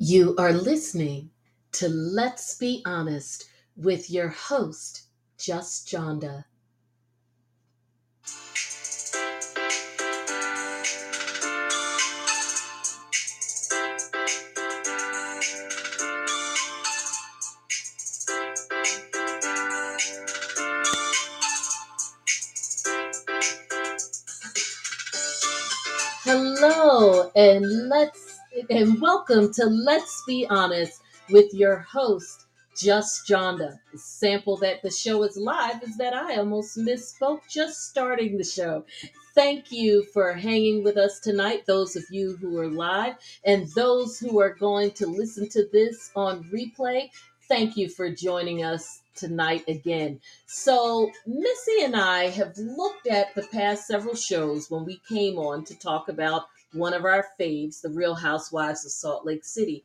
You are listening to Let's Be Honest with your host, Just Jonda. Hello, and let's and welcome to Let's Be Honest with your host, Just Jonda. The sample that the show is live is that I almost misspoke just starting the show. Thank you for hanging with us tonight, those of you who are live, and those who are going to listen to this on replay. Thank you for joining us tonight again. So, Missy and I have looked at the past several shows when we came on to talk about one of our faves, The Real Housewives of Salt Lake City.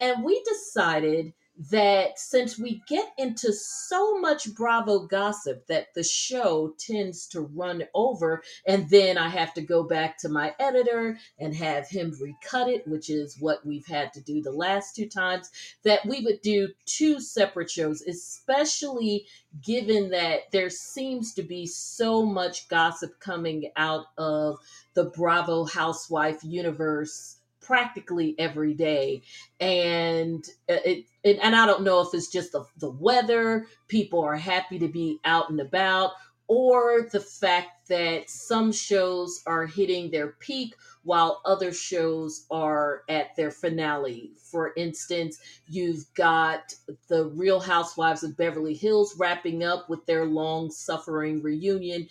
And we decided that since we get into so much Bravo gossip that the show tends to run over, and then I have to go back to my editor and have him recut it, which is what we've had to do the last two times, that we would do two separate shows, especially given that there seems to be so much gossip coming out of the Bravo housewife universe practically every day. And uh, it, it and i don't know if it's just the, the weather people are happy to be out and about or the fact that some shows are hitting their peak while other shows are at their finale. For instance you've got the real housewives of beverly hills wrapping up with their long suffering reunion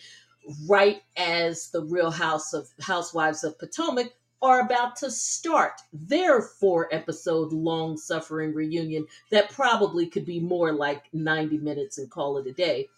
right as the Real House of Housewives of Potomac are about to start their four episode long suffering reunion that probably could be more like 90 minutes and call it a day.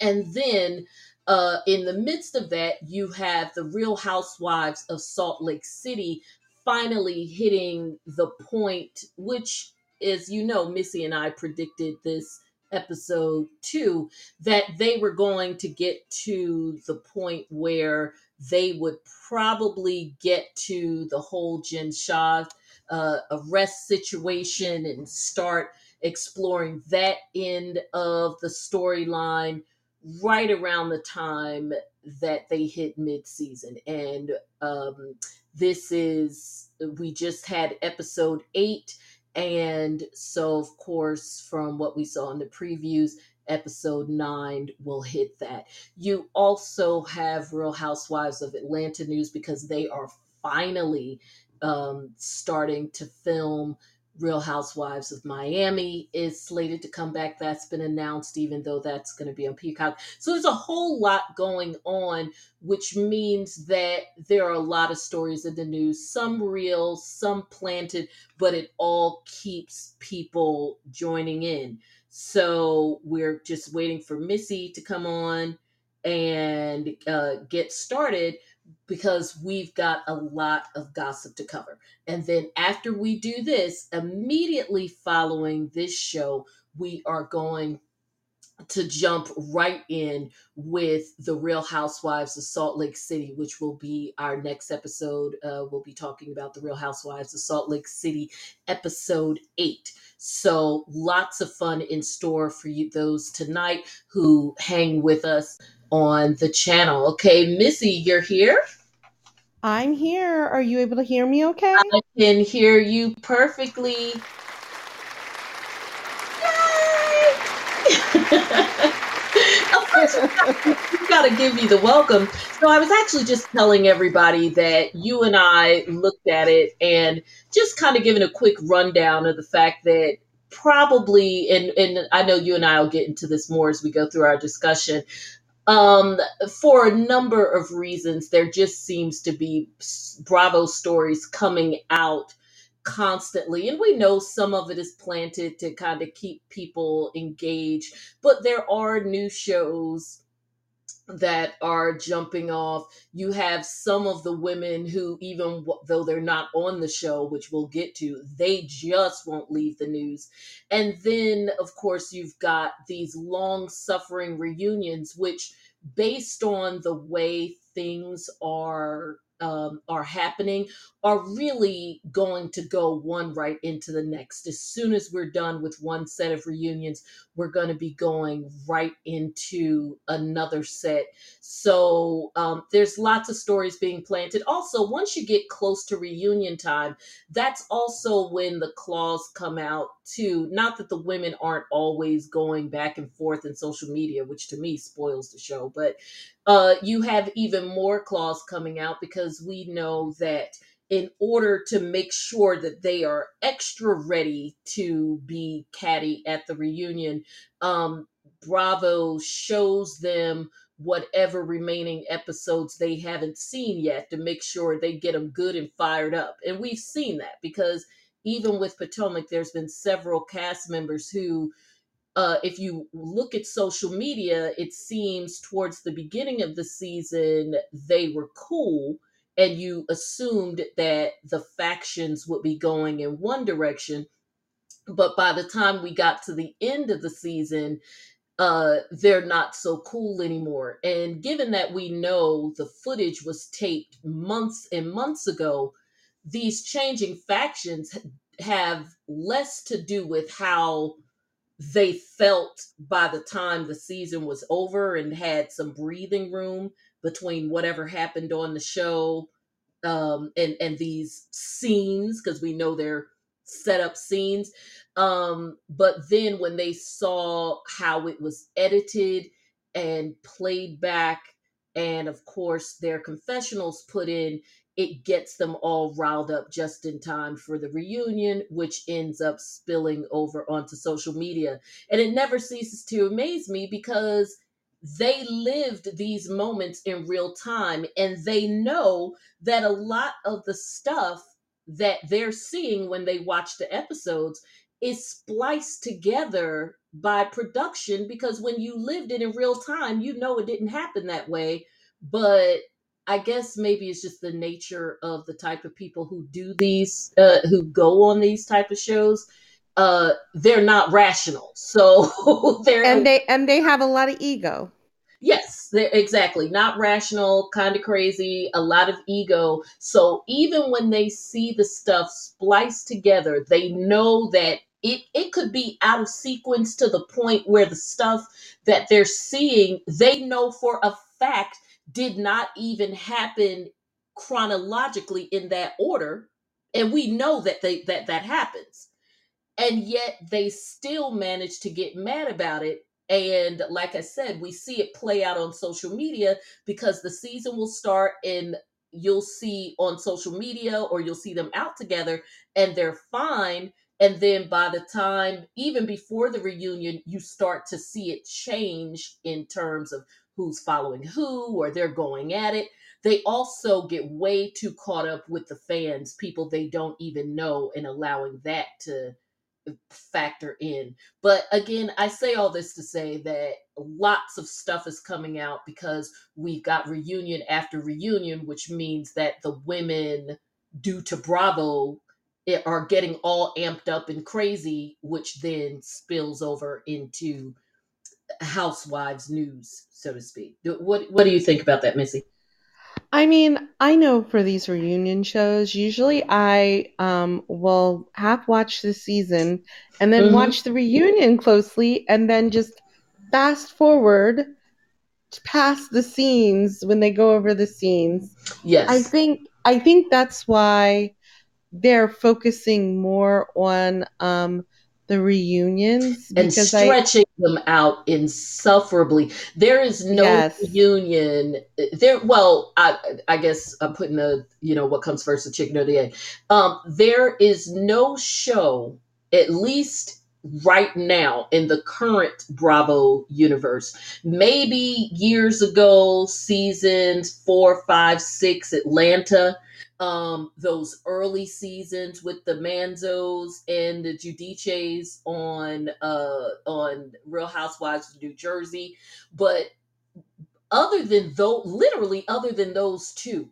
And then uh, in the midst of that, you have the Real Housewives of Salt Lake City finally hitting the point, which, as you know, Missy and I predicted this episode two, that they were going to get to the point where they would probably get to the whole Jen Shah uh, arrest situation and start exploring that end of the storyline right around the time that they hit mid-season. And um, this is we just had episode eight. And so of course from what we saw in the previews episode 9 will hit that you also have real housewives of atlanta news because they are finally um, starting to film Real Housewives of Miami is slated to come back. That's been announced, even though that's going to be on Peacock. So there's a whole lot going on, which means that there are a lot of stories in the news, some real, some planted, but it all keeps people joining in. So we're just waiting for Missy to come on and uh, get started because we've got a lot of gossip to cover. And then after we do this, immediately following this show, we are going to jump right in with the Real Housewives of Salt Lake City, which will be our next episode. Uh, we'll be talking about the Real Housewives of Salt Lake City, episode eight. So lots of fun in store for you those tonight who hang with us on the channel. Okay, Missy, you're here. I'm here. Are you able to hear me okay? I can hear you perfectly. We've got to give you the welcome. So, I was actually just telling everybody that you and I looked at it and just kind of giving a quick rundown of the fact that probably, and, and I know you and I will get into this more as we go through our discussion, um, for a number of reasons, there just seems to be Bravo stories coming out constantly. And we know some of it is planted to kind of keep people engaged, but there are new shows that are jumping off. You have some of the women who, even though they're not on the show, which we'll get to, they just won't leave the news. And then, of course, you've got these long suffering reunions, which, based on the way things are um, are happening are really going to go one right into the next. As soon as we're done with one set of reunions, we're going to be going right into another set. So um, there's lots of stories being planted. Also, once you get close to reunion time, that's also when the claws come out too. Not that the women aren't always going back and forth in social media, which to me spoils the show, but uh, you have even more claws coming out because we know that in order to make sure that they are extra ready to be caddy at the reunion, um, Bravo shows them whatever remaining episodes they haven't seen yet to make sure they get them good and fired up. And we've seen that because even with Potomac, there's been several cast members who uh, if you look at social media, it seems towards the beginning of the season they were cool, and you assumed that the factions would be going in one direction. But by the time we got to the end of the season, uh, they're not so cool anymore. And given that we know the footage was taped months and months ago, these changing factions have less to do with how they felt by the time the season was over and had some breathing room between whatever happened on the show um, and and these scenes because we know they're set up scenes. Um, but then when they saw how it was edited and played back, and of course their confessionals put in, it gets them all riled up just in time for the reunion, which ends up spilling over onto social media. And it never ceases to amaze me because they lived these moments in real time and they know that a lot of the stuff that they're seeing when they watch the episodes is spliced together by production because when you lived it in real time, you know it didn't happen that way. But I guess maybe it's just the nature of the type of people who do these, uh, who go on these type of shows. Uh, they're not rational, so they're And they and they have a lot of ego. Yes, they're exactly not rational, kind of crazy, a lot of ego. So even when they see the stuff spliced together, they know that it it could be out of sequence to the point where the stuff that they're seeing, they know for a fact did not even happen chronologically in that order, and we know that they that that happens. And yet they still manage to get mad about it and like I said, we see it play out on social media because the season will start and you'll see on social media or you'll see them out together and they're fine. And then by the time, even before the reunion, you start to see it change in terms of who's following who or they're going at it. They also get way too caught up with the fans, people they don't even know, and allowing that to factor in. But again, I say all this to say that lots of stuff is coming out because we've got reunion after reunion, which means that the women, due to Bravo, are getting all amped up and crazy, which then spills over into housewives news, so to speak. What What do you think about that, Missy? I mean, I know for these reunion shows, usually I um, will half watch the season and then hmm watch the reunion closely and then just fast forward past the scenes when they go over the scenes. Yes. I think I think that's why they're focusing more on um, the reunions and because I stretching them out insufferably. There is no yes. reunion there. Well, I I guess I'm putting the you know what comes first, the chicken or the egg. Um, there is no show, at least right now in the current Bravo universe. Maybe years ago, seasons four, five, six, Atlanta um those early seasons with the Manzos and the Judices on uh on Real Housewives of New Jersey but other than those literally other than those two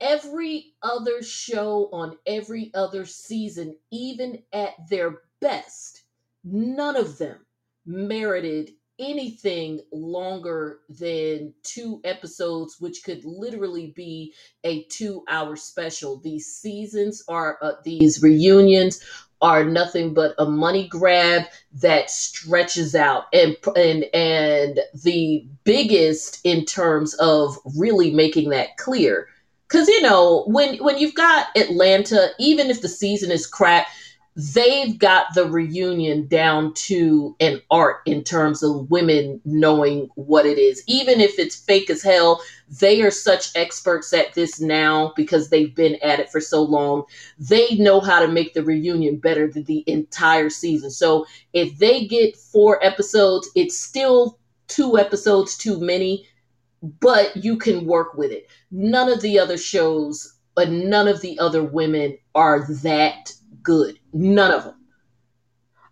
every other show on every other season even at their best none of them merited anything longer than two episodes, which could literally be a two hour special. These seasons are, uh, these reunions are nothing but a money grab that stretches out and and and the biggest in terms of really making that clear because you know when when you've got atlanta even if the season is crap they've got the reunion down to an art in terms of women knowing what it is. Even if it's fake as hell, they are such experts at this now because they've been at it for so long. They know how to make the reunion better than the entire season. So if they get four episodes, it's still two episodes too many, but you can work with it. None of the other shows, but none of the other women are that good. None of them.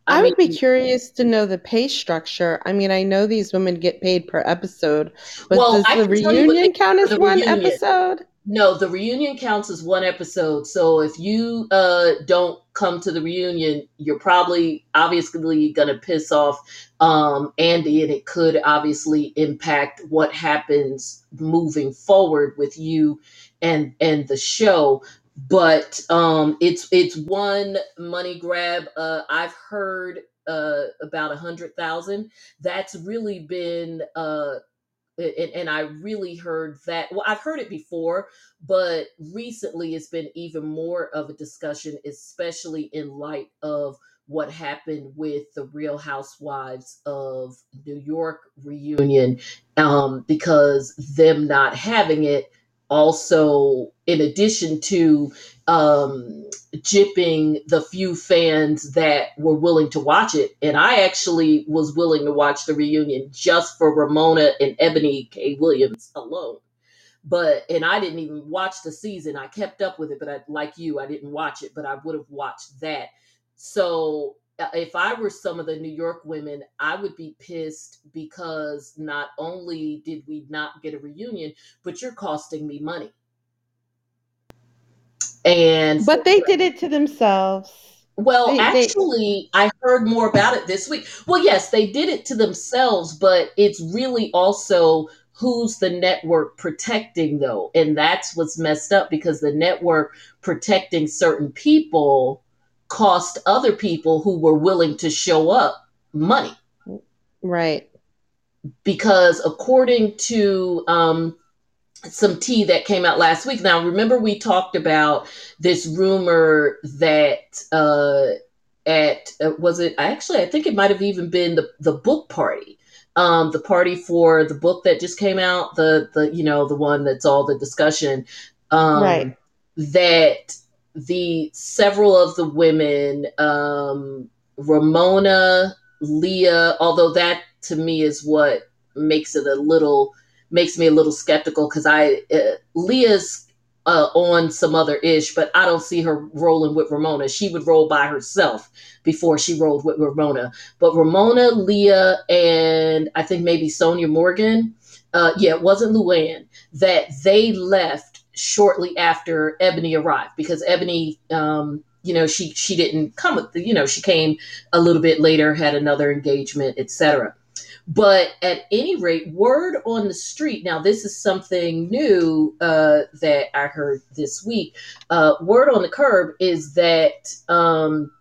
I, I would mean, be curious to know the pay structure. I mean, I know these women get paid per episode, but well, does the reunion count as one reunion. episode? No, the reunion counts as one episode. So if you uh, don't come to the reunion, you're probably obviously going to piss off um, Andy, and it could obviously impact what happens moving forward with you and and the show but um it's it's one money grab uh i've heard uh about a hundred thousand. That's really been uh and, and i really heard that well i've heard it before but recently it's been even more of a discussion especially in light of what happened with the real housewives of new york reunion um because them not having it also in addition to um jipping the few fans that were willing to watch it and i actually was willing to watch the reunion just for ramona and eboni k. Williams alone. But and i didn't even watch the season. I kept up with it but I, like you i didn't watch it but i would have watched that. So Uh, if I were some of the New York women, I would be pissed because not only did we not get a reunion, but you're costing me money. And but they did it to themselves. Well, they, actually, they... I heard more about it this week. Well, yes, they did it to themselves, but it's really also who's the network protecting, though. And that's what's messed up because the network protecting certain people cost other people who were willing to show up money. Right. Because according to um, some tea that came out last week, now remember we talked about this rumor that uh, at uh, was it actually I think it might have even been the the book party. Um, the party for the book that just came out, the the you know the one that's all the discussion, um, right? That the several of the women, um, Ramona, Leah, although that to me is what makes it a little makes me a little skeptical because I uh, Leah's uh, on some other ish, but I don't see her rolling with Ramona. She would roll by herself before she rolled with Ramona. But Ramona, Leah, and I think maybe Sonja Morgan, uh, yeah, it wasn't Luann, that they left shortly after Eboni arrived because Eboni, um, you know, she she didn't come with the, you know, she came a little bit later, had another engagement, etc. But at any rate, word on the street. Now, this is something new uh, that I heard this week. Uh, word on the curb is that um,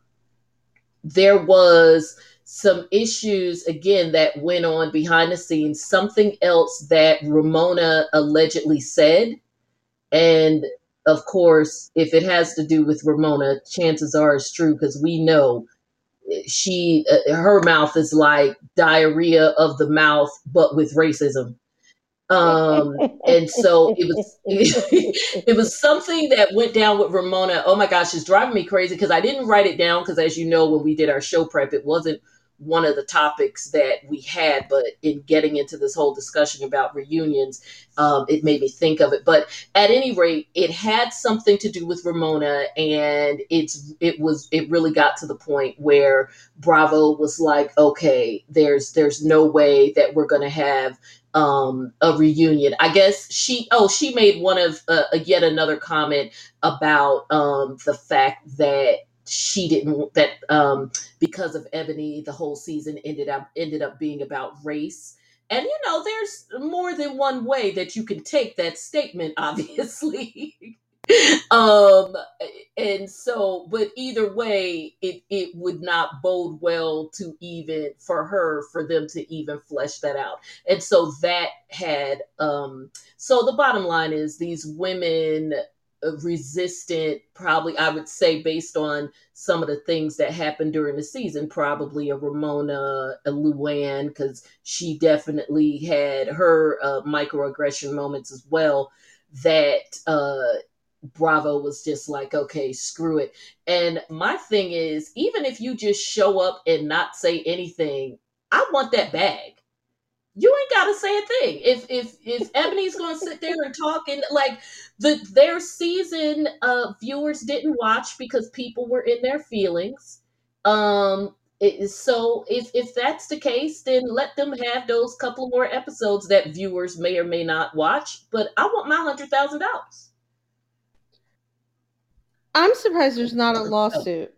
there was some issues again that went on behind the scenes. Something else that Ramona allegedly said and of course, if it has to do with Ramona, chances are it's true because we know she uh, her mouth is like diarrhea of the mouth, but with racism. Um, and so it was it was something that went down with Ramona. Oh my gosh, it's driving me crazy because I didn't write it down because as you know, when we did our show prep, it wasn't one of the topics that we had, but in getting into this whole discussion about reunions, um, it made me think of it. But at any rate, it had something to do with Ramona, and it's it was it really got to the point where Bravo was like, okay, there's there's no way that we're going to have um, a reunion. I guess she oh she made one of uh, yet another comment about um, the fact that she didn't that um because of Eboni the whole season ended up ended up being about race. And you know, there's more than one way that you can take that statement, obviously. um and so but either way it it would not bode well to even for her for them to even flesh that out and so that had um so the bottom line is these women resistant probably i would say based on some of the things that happened during the season probably a ramona a luann because she definitely had her uh, microaggression moments as well that uh Bravo was just like, okay, screw it. And my thing is, even if you just show up and not say anything, I want that bag. You ain't gotta say a thing. If if if Eboni's gonna sit there and talk and like the their season uh viewers didn't watch because people were in their feelings. Um it, so if if that's the case, then let them have those couple more episodes that viewers may or may not watch. But I want my hundred thousand dollars. I'm surprised there's not a lawsuit.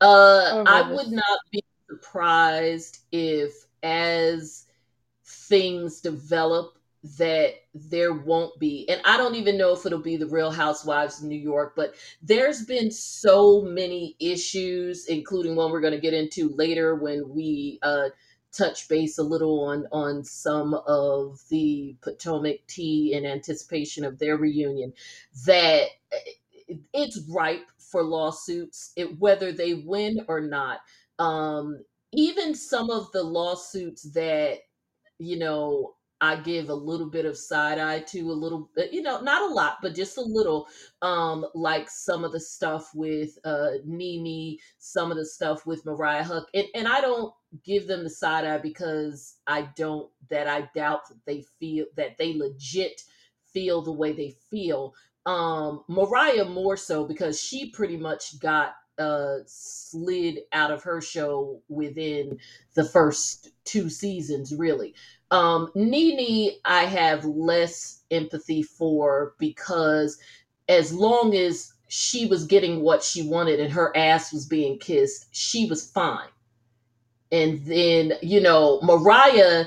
Uh, I would not be surprised if, as things develop, that there won't be. And I don't even know if it'll be the Real Housewives of New York, but there's been so many issues, including one we're going to get into later when we uh, touch base a little on on some of the Potomac tea in anticipation of their reunion that eh, it's ripe for lawsuits it, whether they win or not um, even some of the lawsuits that you know I give a little bit of side eye to a little bit, you know, not a lot, but just a little. Um, like some of the stuff with uh NeNe, some of the stuff with Mariah Huq. And and I don't give them the side eye because I don't that I doubt that they feel that they legit feel the way they feel. Um, Mariah more so because she pretty much got uh slid out of her show within the first two seasons, really. Um, NeNe, I have less empathy for because as long as she was getting what she wanted and her ass was being kissed, she was fine. And then, you know, Mariah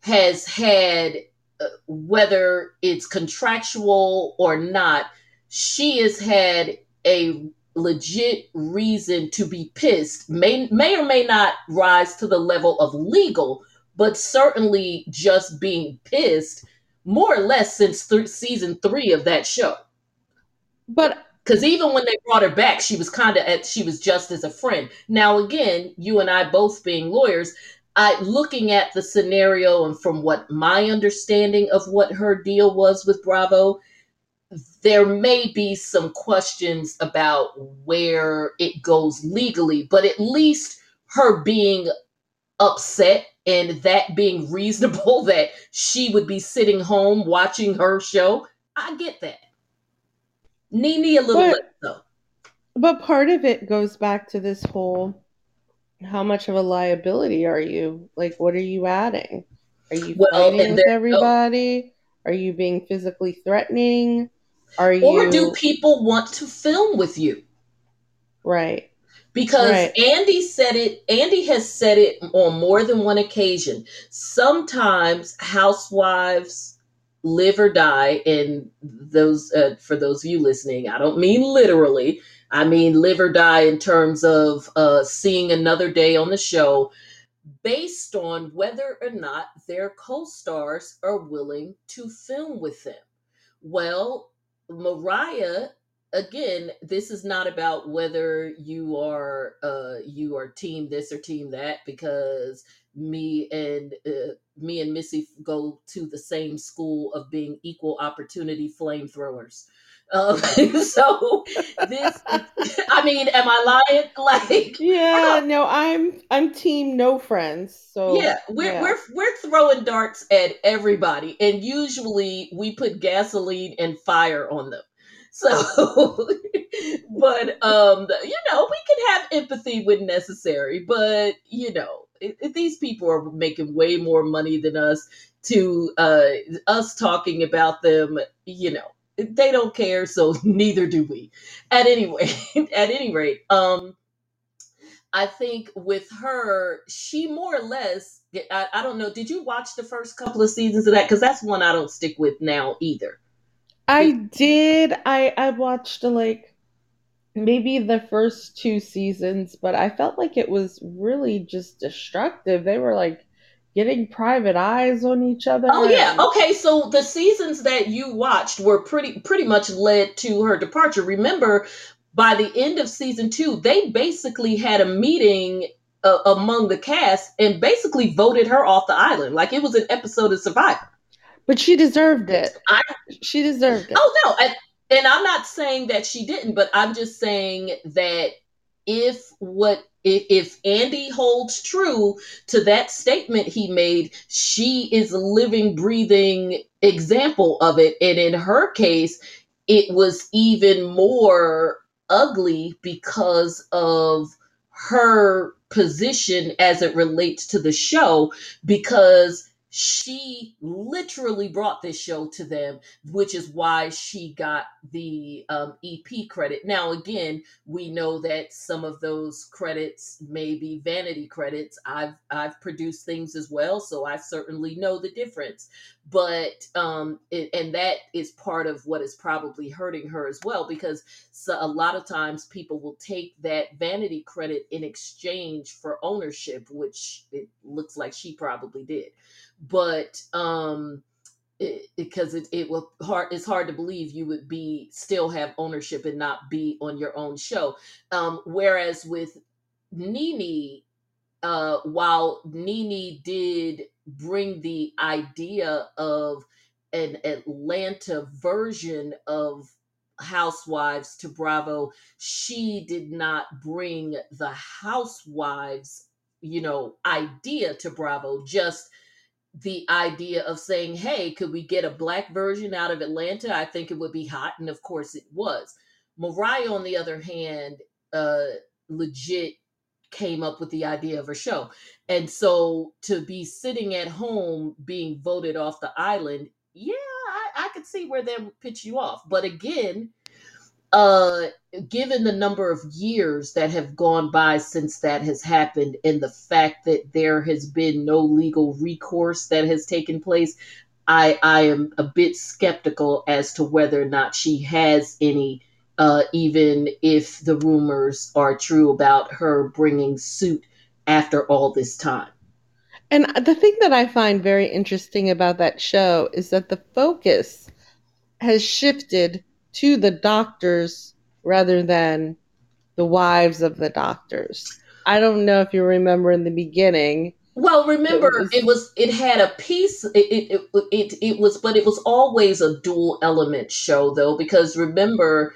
has had, uh, whether it's contractual or not, she has had a legit reason to be pissed, may, may or may not rise to the level of legal, but certainly just being pissed more or less since th- season three of that show. But because even when they brought her back, she was kind of at she was just as a friend. Now again, you and I both being lawyers, I looking at the scenario and from what my understanding of what her deal was with Bravo, there may be some questions about where it goes legally, but at least her being upset and that being reasonable that she would be sitting home watching her show, I get that. NeNe a little but, less so. But part of it goes back to this whole how much of a liability are you? Like what are you adding? Are you well, fighting with everybody? Are you being physically threatening? Are you Or do people want to film with you? Right because right. Andy said it, Andy has said it on more than one occasion. Sometimes housewives live or die, and those, uh, for those of you listening, I don't mean literally, I mean live or die in terms of uh, seeing another day on the show based on whether or not their co stars are willing to film with them. Well, Mariah again, this is not about whether you are uh you are team this or team that because me and uh, me and Missy go to the same school of being equal opportunity flamethrowers. Um, so this, I mean, am I lying? Like, yeah, no, I'm I'm team no friends. So yeah, we're yeah. we're we're throwing darts at everybody, and usually we put gasoline and fire on them. So, but um, you know, we can have empathy when necessary. But you know, it, it, these people are making way more money than us. To uh, us talking about them, you know, they don't care, so neither do we. At any rate, at any rate, um, I think with her, she more or less. I, I don't know. Did you watch the first couple of seasons of that? Because that's one I don't stick with now either. I did. I I watched like maybe the first two seasons, but I felt like it was really just destructive. They were like getting private eyes on each other. Oh yeah. Okay, so the seasons that you watched were pretty pretty much led to her departure. Remember, by the end of season 2, they basically had a meeting uh, among the cast and basically voted her off the island. Like it was an episode of Survivor. But she deserved it. I- she deserved it. Oh no, and, and I'm not saying that she didn't, but I'm just saying that if what if, Andy holds true to that statement he made, she is a living, breathing example of it. And in her case, it was even more ugly because of her position as it relates to the show, because she literally brought this show to them, which is why she got the um, EP credit. Now, again, we know that some of those credits may be vanity credits. I've I've produced things as well, so I certainly know the difference. But um, it, and that is part of what is probably hurting her as well, because so a lot of times people will take that vanity credit in exchange for ownership, which it looks like she probably did but um it, because it, it will hard it's hard to believe you would be still have ownership and not be on your own show. Um whereas with nene uh while nene did bring the idea of an atlanta version of housewives to bravo she did not bring the housewives you know idea to bravo just the idea of saying, hey, could we get a black version out of Atlanta? I think it would be hot. And of course it was. Mariah, on the other hand, uh, legit came up with the idea of her show. And so to be sitting at home being voted off the island, yeah, I, I could see where they would pitch you off. But again, uh given the number of years that have gone by since that has happened and the fact that there has been no legal recourse that has taken place i i am a bit skeptical as to whether or not she has any uh even if the rumors are true about her bringing suit after all this time. And the thing that I find very interesting about that show is that the focus has shifted to the doctors rather than the wives of the doctors. I don't know if you remember in the beginning. well remember was- it was it had a piece it it, it it it was but it was always a dual element show though because remember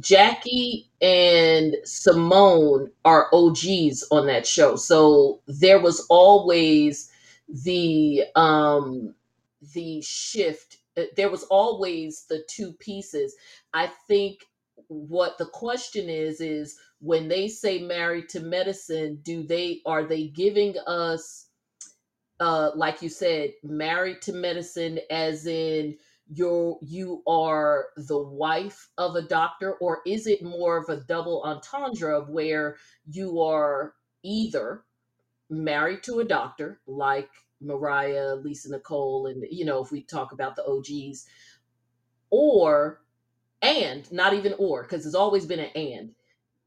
Jackie and Simone are OGs on that show. So there was always the um the shift. Uh, There was always the two pieces. I think what the question is is when they say married to medicine, do they are they giving us uh like you said married to medicine as in you're you are the wife of a doctor or is it more of a double entendre of where you are either married to a doctor like mariah lisa nicole and you know if we talk about the og's or and not even or because it's always been an and.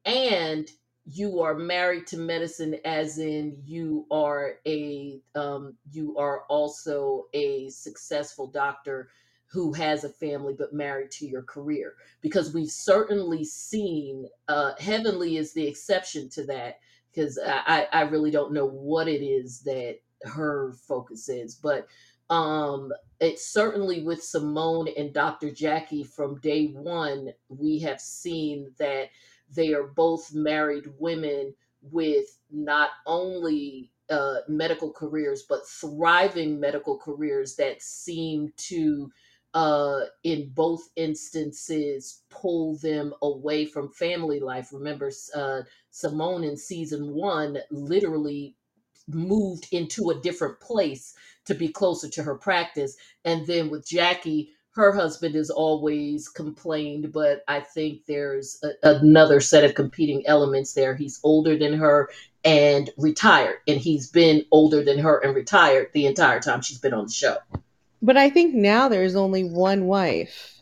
And you are married to medicine as in you are a um, you are also a successful doctor who has a family but married to your career. Because we've certainly seen uh, heavenly is the exception to that because I I really don't know what it is that her focus is but um it's certainly with simone and dr jackie from day one we have seen that they are both married women with not only uh, medical careers, but thriving medical careers that seem to, uh, in both instances, pull them away from family life. Remember, uh, Simone in season one literally moved into a different place to be closer to her practice. And then with Jackie, her husband has always complained, but I think there's a, another set of competing elements there. He's older than her and retired, and he's been older than her and retired the entire time she's been on the show. But I think now there's only one wife,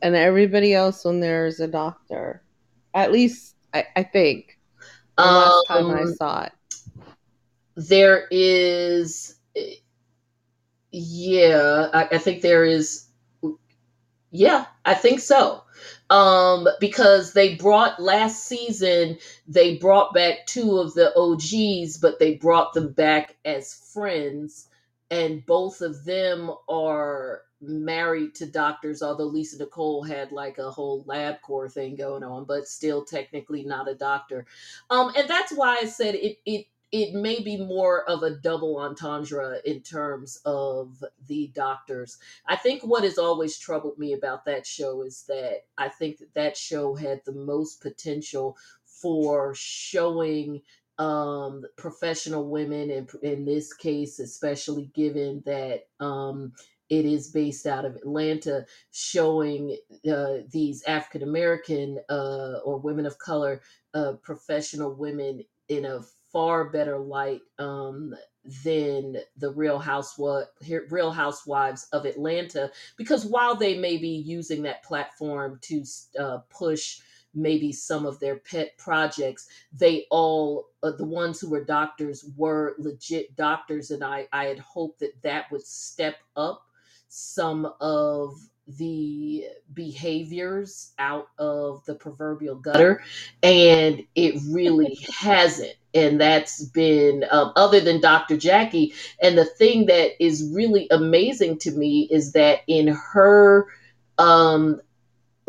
and everybody else on there is a doctor. At least I, I think. The last um, time I um, saw it, there is. Yeah, I, I think there is. Yeah, I think so um, because they brought last season they brought back two of the OGs, but they brought them back as friends, and both of them are married to doctors. Although Lisa Nicole had like a whole LabCorp thing going on, but still technically not a doctor. Um, and that's why I said it it it may be more of a double entendre in terms of the doctors. I think what has always troubled me about that show is that I think that that show had the most potential for showing um, professional women, and in this case, especially given that um, it is based out of Atlanta, showing uh, these African American uh, or women of color uh, professional women in a far better light um, than the Real Housewives, Real Housewives of Atlanta, because while they may be using that platform to uh, push maybe some of their pet projects, they all uh, the ones who were doctors were legit doctors, and I I had hoped that that would step up some of the behaviors out of the proverbial gutter and it really hasn't. And that's been um, other than dr jackie and the thing that is really amazing to me is that in her um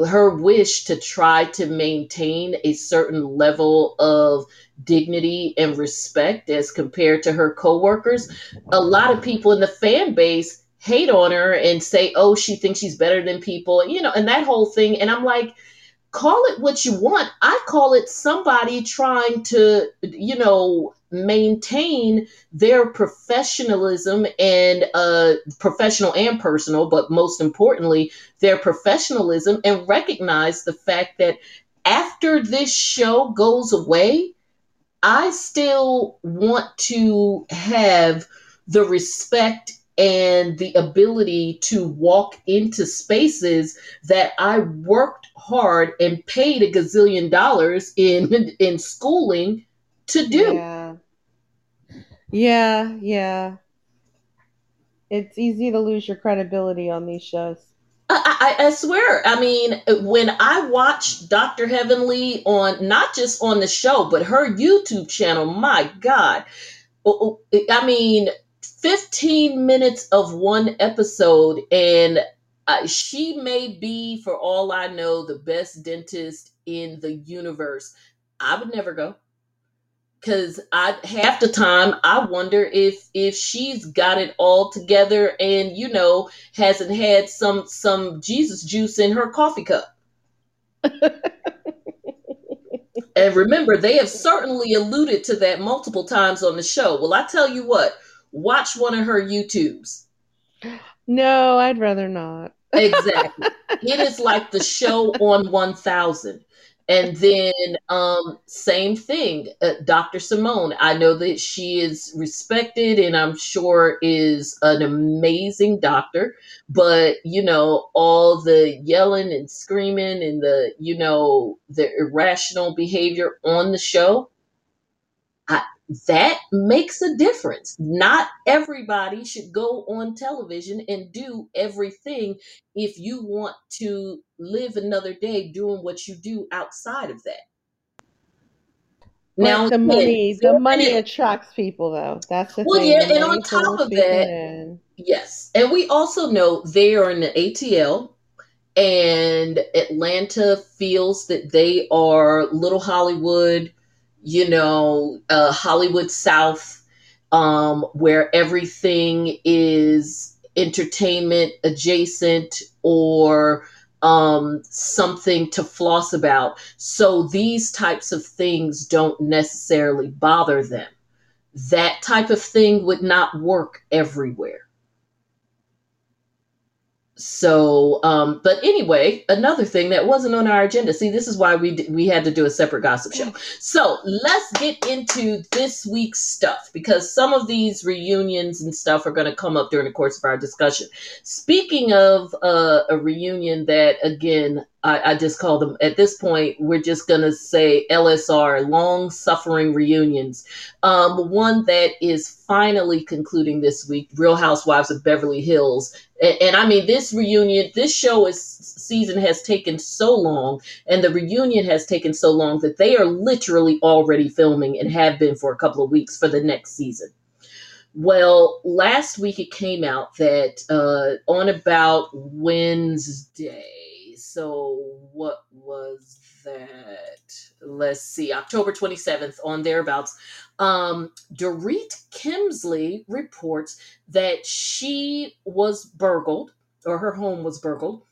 her wish to try to maintain a certain level of dignity and respect as compared to her coworkers a lot of people in the fan base hate on her and say, oh, she thinks she's better than people, you know, and that whole thing. And I'm like, call it what you want. I call it somebody trying to, you know, maintain their professionalism and uh, professional and personal, but most importantly, their professionalism and recognize the fact that after this show goes away, I still want to have the respect and the ability to walk into spaces that I worked hard and paid a gazillion dollars in in schooling to do. Yeah. Yeah, yeah. It's easy to lose your credibility on these shows. I, I, I, swear. I mean, when I watched Dr. Heavenly on not just on the show, but her YouTube channel, my God. Oh, oh, I mean, 15 minutes of one episode and uh, she may be for all i know the best dentist in the universe. I would never go. Because i half the time i wonder if if she's got it all together and you know hasn't had some some jesus juice in her coffee cup. And remember they have certainly alluded to that multiple times on the show. Well i tell you what watch one of her YouTubes. No, I'd rather not. exactly. It is like the show on 1000. And then, um, same thing, uh, Dr. Simone. I know that she is respected and I'm sure is an amazing doctor, but you know, all the yelling and screaming and the, you know, the irrational behavior on the show, I, that makes a difference. Not everybody should go on television and do everything if you want to live another day doing what you do outside of that. Now the money, the money attracts people, though. That's the well, thing. yeah, and on top of that, in. yes, and we also know they are in the ATL, and Atlanta feels that they are Little Hollywood you know, uh, Hollywood South, um, where everything is entertainment adjacent or um, something to floss about. So these types of things don't necessarily bother them. That type of thing would not work everywhere. So um but anyway another thing that wasn't on our agenda see this is why we d- we had to do a separate gossip show. So let's get into this week's stuff because some of these reunions and stuff are going to come up during the course of our discussion. Speaking of uh, a reunion that again I, I just call them at this point we're just going to say lsr long suffering reunions. Um one that is finally concluding this week real housewives of beverly hills and, and, I mean, this reunion, this show is season has taken so long, and the reunion has taken so long that they are literally already filming and have been for a couple of weeks for the next season. Well, last week it came out that uh, on about Wednesday. So what was that? Let's see, October 27th on thereabouts. Um, Dorit Kemsley reports that she was burgled, or her home was burgled.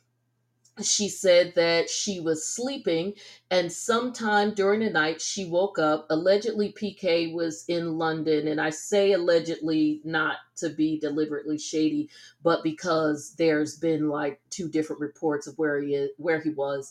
She said that she was sleeping, and sometime during the night she woke up. Allegedly, PK was in London, and I say allegedly not to be deliberately shady, but because there's been like two different reports of where he is, where he was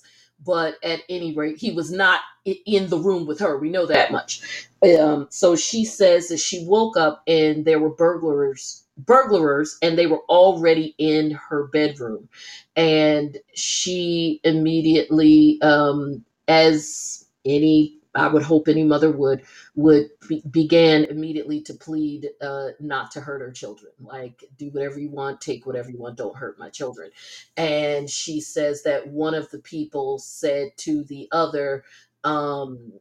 but at any rate, he was not in the room with her. We know that much. Um, so she says that she woke up and there were burglars, burglars, and they were already in her bedroom, and she immediately, um, as any I would hope any mother would would be, began immediately to plead uh, not to hurt her children. Like, do whatever you want, take whatever you want, don't hurt my children. And she says that one of the people said to the other, um,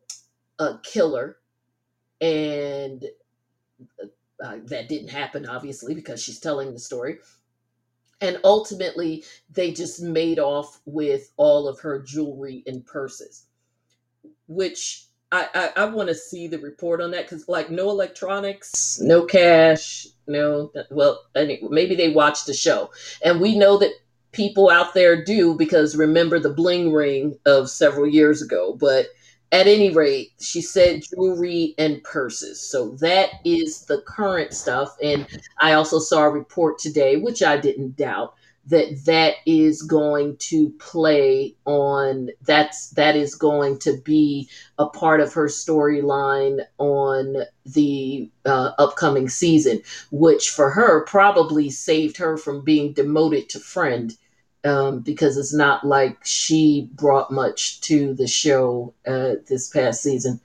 a killer, and uh, that didn't happen, obviously, because she's telling the story. And ultimately, they just made off with all of her jewelry and purses which I, I, I want to see the report on that because like no electronics, no cash, no well maybe they watched the show and we know that people out there do because remember the bling ring of several years ago but at any rate she said jewelry and purses. So that is the current stuff. And i also saw a report today which i didn't doubt that that is going to play on that's that is going to be a part of her storyline on the uh, upcoming season which for her probably saved her from being demoted to friend um, because it's not like she brought much to the show uh, this past season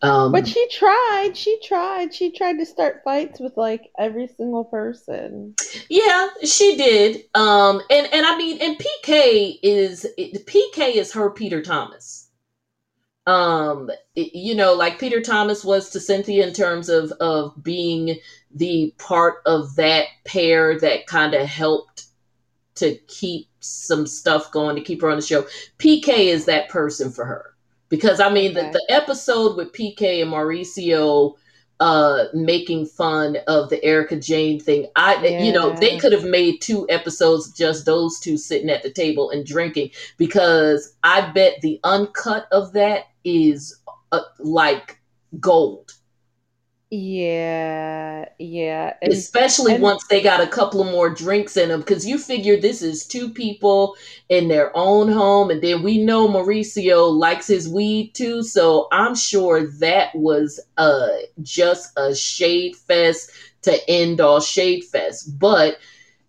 um, but she tried. She tried. She tried to start fights with like every single person. Yeah, she did. Um, and and I mean, and PK is PK is her Peter Thomas. Um, you know, like Peter Thomas was to Cynthia in terms of of being the part of that pair that kind of helped to keep some stuff going to keep her on the show. PK is that person for her because I mean okay. the, the episode with PK and Mauricio uh making fun of the Erika Jayne thing. I yeah. you know, they could have made two episodes just those two sitting at the table and drinking because I bet the uncut of that is uh, like gold. Yeah, yeah. And, Especially and, once they got a couple of more drinks in them, because you figure this is two people in their own home, and then we know Mauricio likes his weed too, so I'm sure that was uh just a shade fest to end all shade fest. But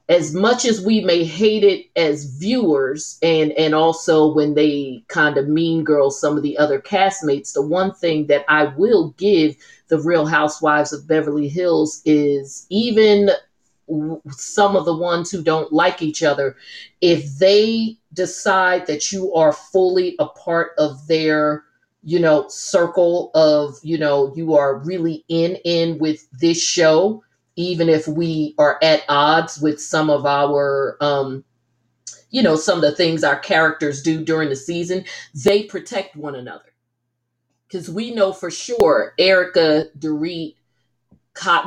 as much as we may hate it as viewers, and and also when they kind of mean girl some of the other castmates, the one thing that I will give the Real Housewives of Beverly Hills is even some of the ones who don't like each other, if they decide that you are fully a part of their you know circle of you know you are really in in with this show even if we are at odds with some of our um you know some of the things our characters do during the season they protect one another. Because we know for sure Erika, Dorit,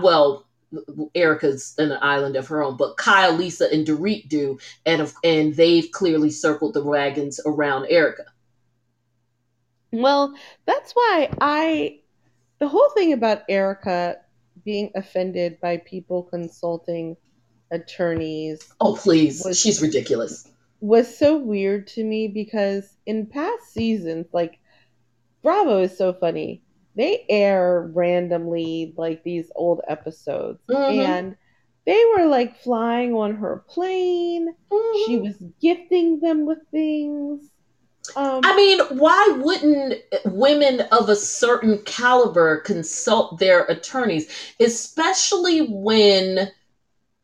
well, erica's in an island of her own, but Kyle, Lisa, and Dorit do, and and they've clearly circled the wagons around erica. Well, that's why I, the whole thing about Erika being offended by people consulting attorneys. Oh, please. Was, She's ridiculous. Was so weird to me because in past seasons, like, Bravo is so funny. They air randomly, like, these old episodes. Mm-hmm. And they were like flying on her plane. Mm-hmm. She was gifting them with things. Um, I mean, why wouldn't women of a certain caliber consult their attorneys, especially when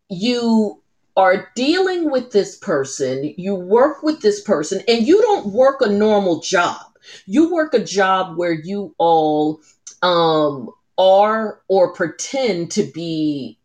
you are dealing with this person, you work with this person, and you don't work a normal job. You work a job where you all um, are or pretend to be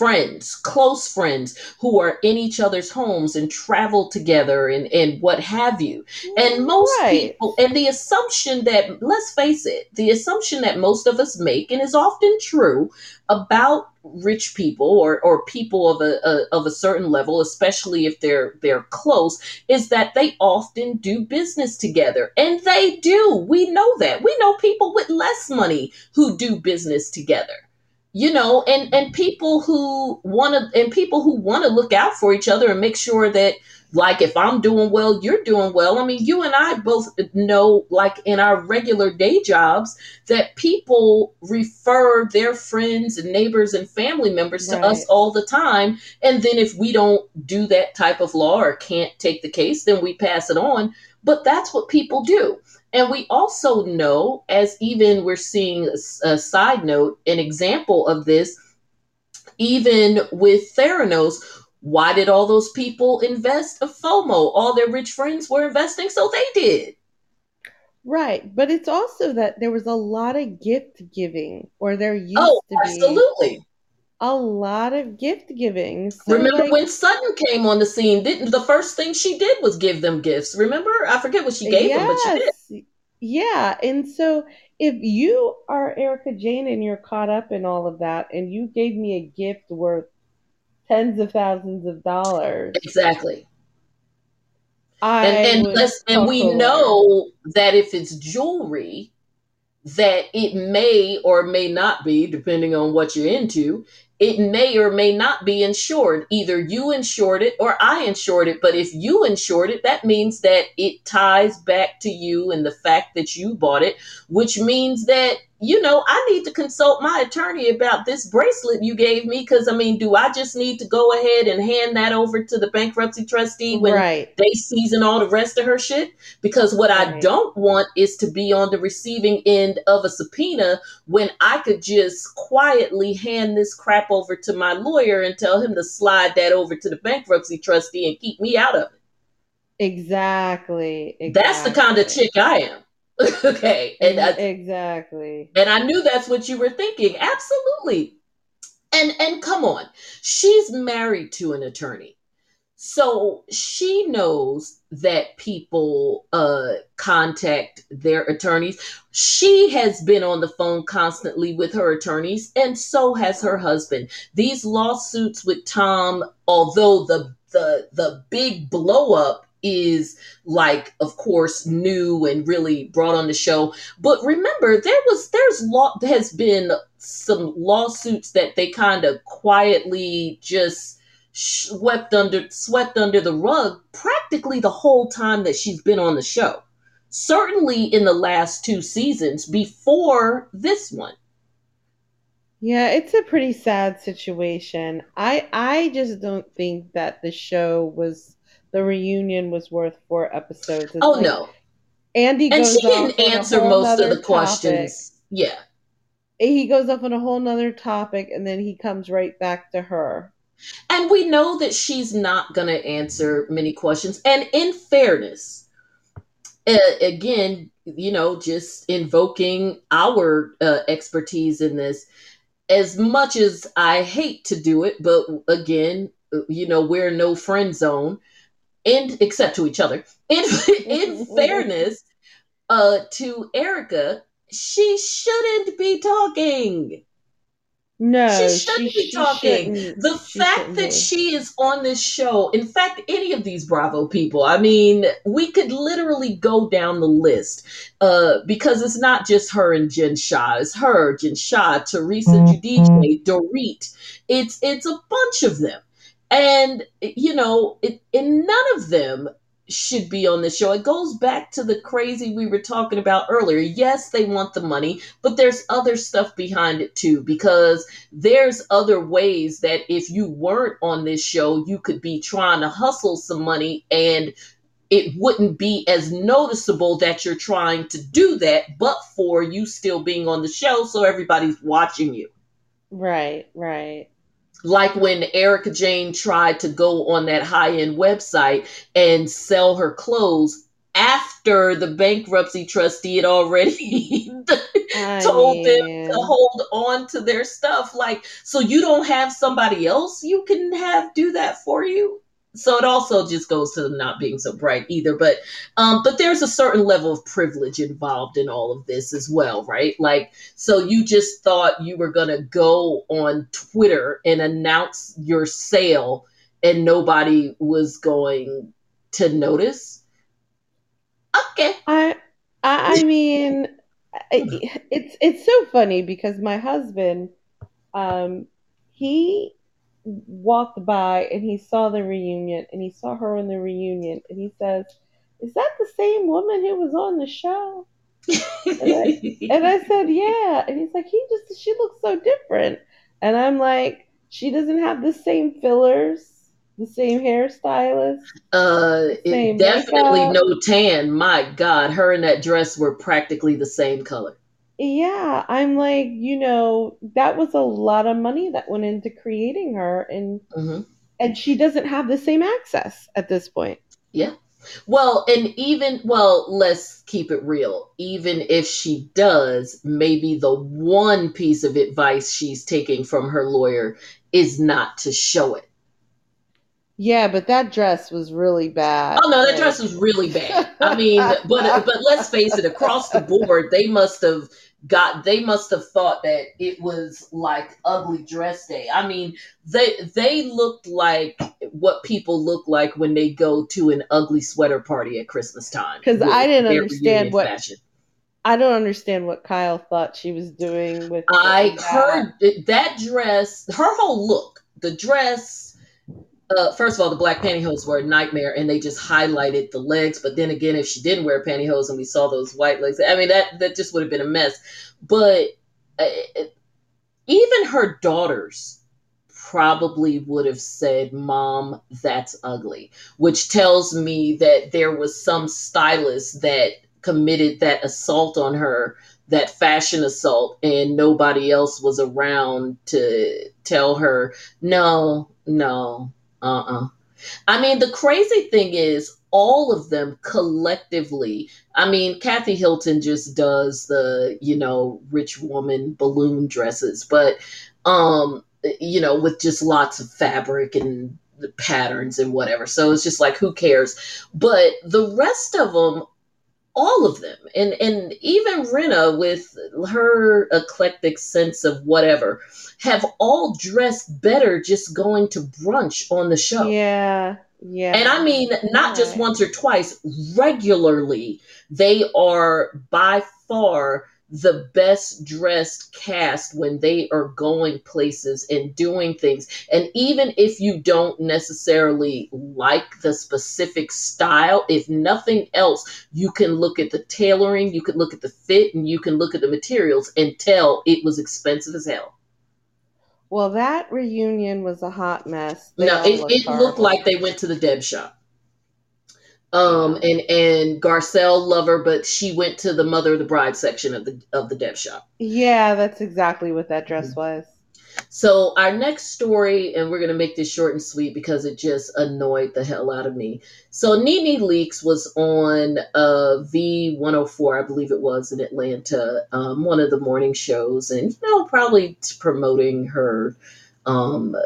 friends, close friends who are in each other's homes and travel together and, and what have you. And most right. people, and the assumption that, let's face it, the assumption that most of us make, and is often true about rich people or, or people of a, a of a certain level, especially if they're they're close, is that they often do business together. And they do. We know that. We know people with less money who do business together you know and and people who want to and people who want to look out for each other and make sure that like if i'm doing well you're doing well. I mean you and i both know like in our regular day jobs that people refer their friends and neighbors and family members right. to us all the time. And then if we don't do that type of law or can't take the case then we pass it on. But that's what people do and we also know, as even we're seeing a, a side note, an example of this, even with Theranos, why did all those people invest a FOMO? All their rich friends were investing, so they did. Right, but it's also that there was a lot of gift giving, or there used oh, to be. absolutely. A lot of gift giving. So Remember like, when Sutton came on the scene? Didn't the first thing she did was give them gifts? Remember? I forget what she gave yes, them, but she did. Yeah, and so if you are Erika Jayne and you're caught up in all of that, and you gave me a gift worth tens of thousands of dollars, exactly. I and and, and we know that if it's jewelry, that it may or may not be, depending on what you're into, it may or may not be insured. Either you insured it or I insured it. But if you insured it, that means that it ties back to you and the fact that you bought it, which means that you know, I need to consult my attorney about this bracelet you gave me. Cause I mean, do I just need to go ahead and hand that over to the bankruptcy trustee when right. they season all the rest of her shit? Because what right. I don't want is to be on the receiving end of a subpoena when I could just quietly hand this crap over to my lawyer and tell him to slide that over to the bankruptcy trustee and keep me out of it. Exactly. exactly. That's the kind of chick I am. okay. And I, exactly. And I knew that's what you were thinking. Absolutely. And and come on. She's married to an attorney. So she knows that people uh, contact their attorneys. She has been on the phone constantly with her attorneys, and so has her husband. These lawsuits with Tom, although the the the big blow up is like of course new and really brought on the show. But remember there was there's law there has been some lawsuits that they kind of quietly just swept under swept under the rug practically the whole time that she's been on the show. Certainly in the last two seasons before this one. Yeah it's a pretty sad situation. I i just don't think that the show was the reunion was worth four episodes. It's oh like, no, Andy and she didn't answer most of the questions. Topic. Yeah, he goes off on a whole nother topic, and then he comes right back to her. And we know that she's not going to answer many questions. And in fairness, uh, again, you know, just invoking our uh, expertise in this, as much as I hate to do it, but again, you know, we're no friend zone in except to each other. In in fairness, uh, to erica she shouldn't be talking. No, she shouldn't she, be talking. Shouldn't, the fact that be. she is on this show, in fact, any of these Bravo people, I mean, we could literally go down the list uh, because it's not just her and Jen Shah. It's her, Jen Shah, Teresa mm-hmm. Giudice, Dorit. It's it's a bunch of them And, you know, it, and none of them should be on the show. It goes back to the crazy we were talking about earlier. Yes, they want the money, but there's other stuff behind it too, because there's other ways that if you weren't on this show, you could be trying to hustle some money and it wouldn't be as noticeable that you're trying to do that, but for you still being on the show, so everybody's watching you. Right, right like when Erika Jayne tried to go on that high end website and sell her clothes after the bankruptcy trustee had already told mean... them to hold on to their stuff. Like, so you don't have somebody else you can have do that for you? So it also just goes to them not being so bright either but um but there's a certain level of privilege involved in all of this as well right? Like so you just thought you were going to go on twitter and announce your sale and nobody was going to notice? Okay. I i mean it's it's so funny because my husband um he walked by and he saw the reunion and he saw her in the reunion and he says, Is that the same woman who was on the show? and, I, and I said, Yeah. And he's like, He just, she looks so different. And I'm like, She doesn't have the same fillers, the same hairstylist. Uh, same definitely makeup. no tan. My God, her and that dress were practically the same color yeah, I'm like, you know, that was a lot of money that went into creating her and mm-hmm. and she doesn't have the same access at this point. Yeah. Well, and even well, let's keep it real. Even if she does, maybe the one piece of advice she's taking from her lawyer is not to show it. Yeah, but that dress was really bad. Oh no, that dress was really bad. I mean, but but let's face it, across the board, they must have got they must have thought that it was like ugly dress day. I mean, they they looked like what people look like when they go to an ugly sweater party at Christmas time. Because I didn't understand what fashion. I don't understand what Kyle thought she was doing with. I heard that dress, her whole look, the dress, uh, first of all, the black pantyhose were a nightmare, and they just highlighted the legs. But then again, if she didn't wear pantyhose and we saw those white legs, I mean that that just would have been a mess. But uh, even her daughters probably would have said, "Mom, that's ugly," which tells me that there was some stylist that committed that assault on her that fashion assault and nobody else was around to tell her no no uh-uh. I mean, the crazy thing is all of them collectively. I mean, Kathy Hilton just does the, you know, rich woman balloon dresses, but um, you know, with just lots of fabric and patterns and whatever. So it's just like who cares? But the rest of them all of them and and even Rinna with her eclectic sense of whatever have all dressed better just going to brunch on the show. Yeah. Yeah. And I mean not just once or twice, regularly they are by far the best dressed cast when they are going places and doing things. And even if you don't necessarily like the specific style, if nothing else, you can look at the tailoring, you can look at the fit, and you can look at the materials and tell it was expensive as hell. Well, that reunion was a hot mess. They no, it, it looked like they went to the Deb shop um and and garcelle lover but she went to the mother of the bride section of the of the Deb shop. Yeah that's exactly what that dress mm-hmm. was. So our next story and we're going to make this short and sweet because it just annoyed the hell out of me. So nene leakes was on uh v104 i believe it was in atlanta um, one of the morning shows and you know probably promoting her um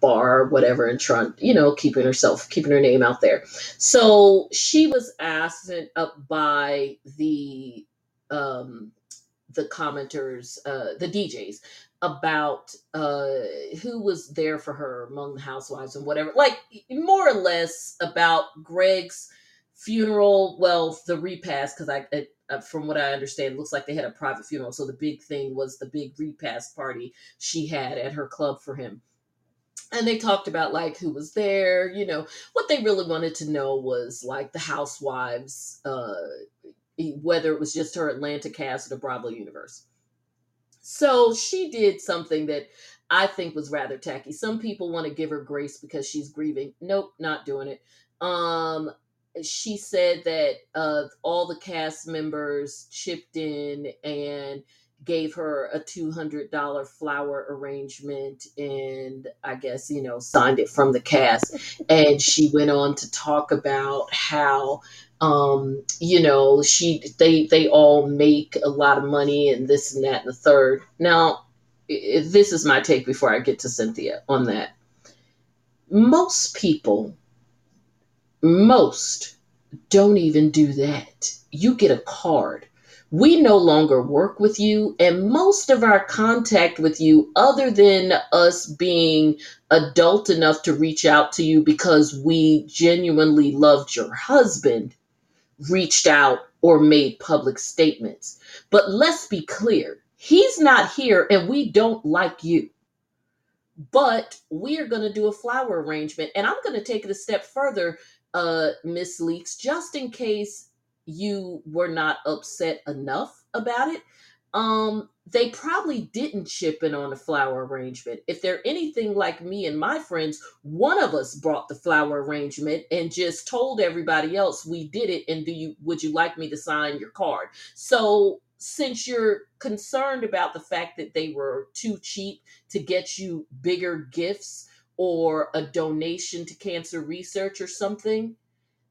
bar, whatever, and trying, you know, keeping herself, keeping her name out there. So she was asked up by the um the commenters, uh the DJs about uh who was there for her among the housewives and whatever. Like more or less about Gregg's funeral, well, the repast cuz I, I uh, from what I understand, looks like they had a private funeral. So the big thing was the big repast party she had at her club for him. And they talked about like who was there you know what they really wanted to know was like the housewives uh whether it was just her atlanta cast or the bravo universe. So she did something that i think was rather tacky. Some people want to give her grace because she's grieving. Nope not doing it. Um she said that uh all the cast members chipped in and gave her a $200 flower arrangement and I guess, you know, signed it from the cast. And she went on to talk about how um, you know, she they they all make a lot of money and this and that and the third. Now, this is my take before I get to Cynthia on that. Most people most don't even do that. You get a card. We no longer work with you and most of our contact with you other than us being adult enough to reach out to you because we genuinely loved your husband reached out or made public statements. But let's be clear he's not here and we don't like you. But we are going to do a flower arrangement and i'm going to take it a step further uh miss Leakes just in case you were not upset enough about it, um, they probably didn't chip in on the flower arrangement. If they're anything like me and my friends, one of us brought the flower arrangement and just told everybody else we did it and do you would you like me to sign your card? So since you're concerned about the fact that they were too cheap to get you bigger gifts or a donation to cancer research or something,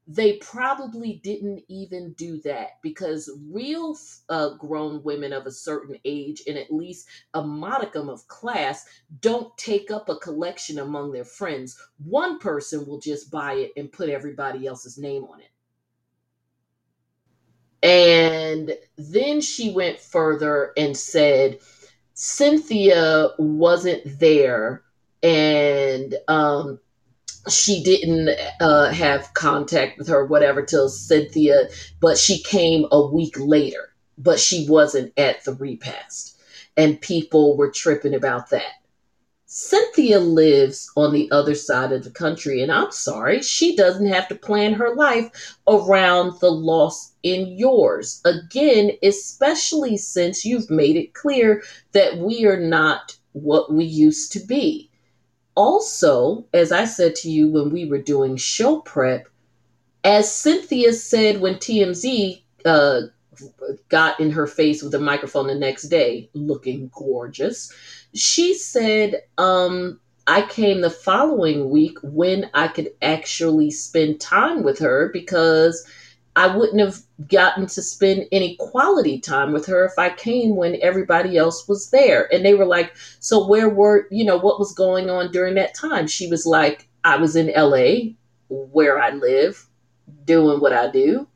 they probably didn't even do that because real uh, grown women of a certain age and at least a modicum of class don't take up a collection among their friends. One person will just buy it and put everybody else's name on it. And then she went further and said Cynthia wasn't there and um, she didn't uh, have contact with her, whatever, till Cynthia, but she came a week later, but she wasn't at the repast. And people were tripping about that. Cynthia lives on the other side of the country, and I'm sorry, she doesn't have to plan her life around the loss in yours. Again, especially since you've made it clear that we are not what we used to be also, as I said to you when we were doing show prep, as Cynthia said when TMZ uh, got in her face with a microphone the next day, looking gorgeous, she said, um, I came the following week when I could actually spend time with her because I wouldn't have gotten to spend any quality time with her if I came when everybody else was there. And they were like, So, where were, you know, what was going on during that time? She was like, I was in LA, where I live, doing what I do.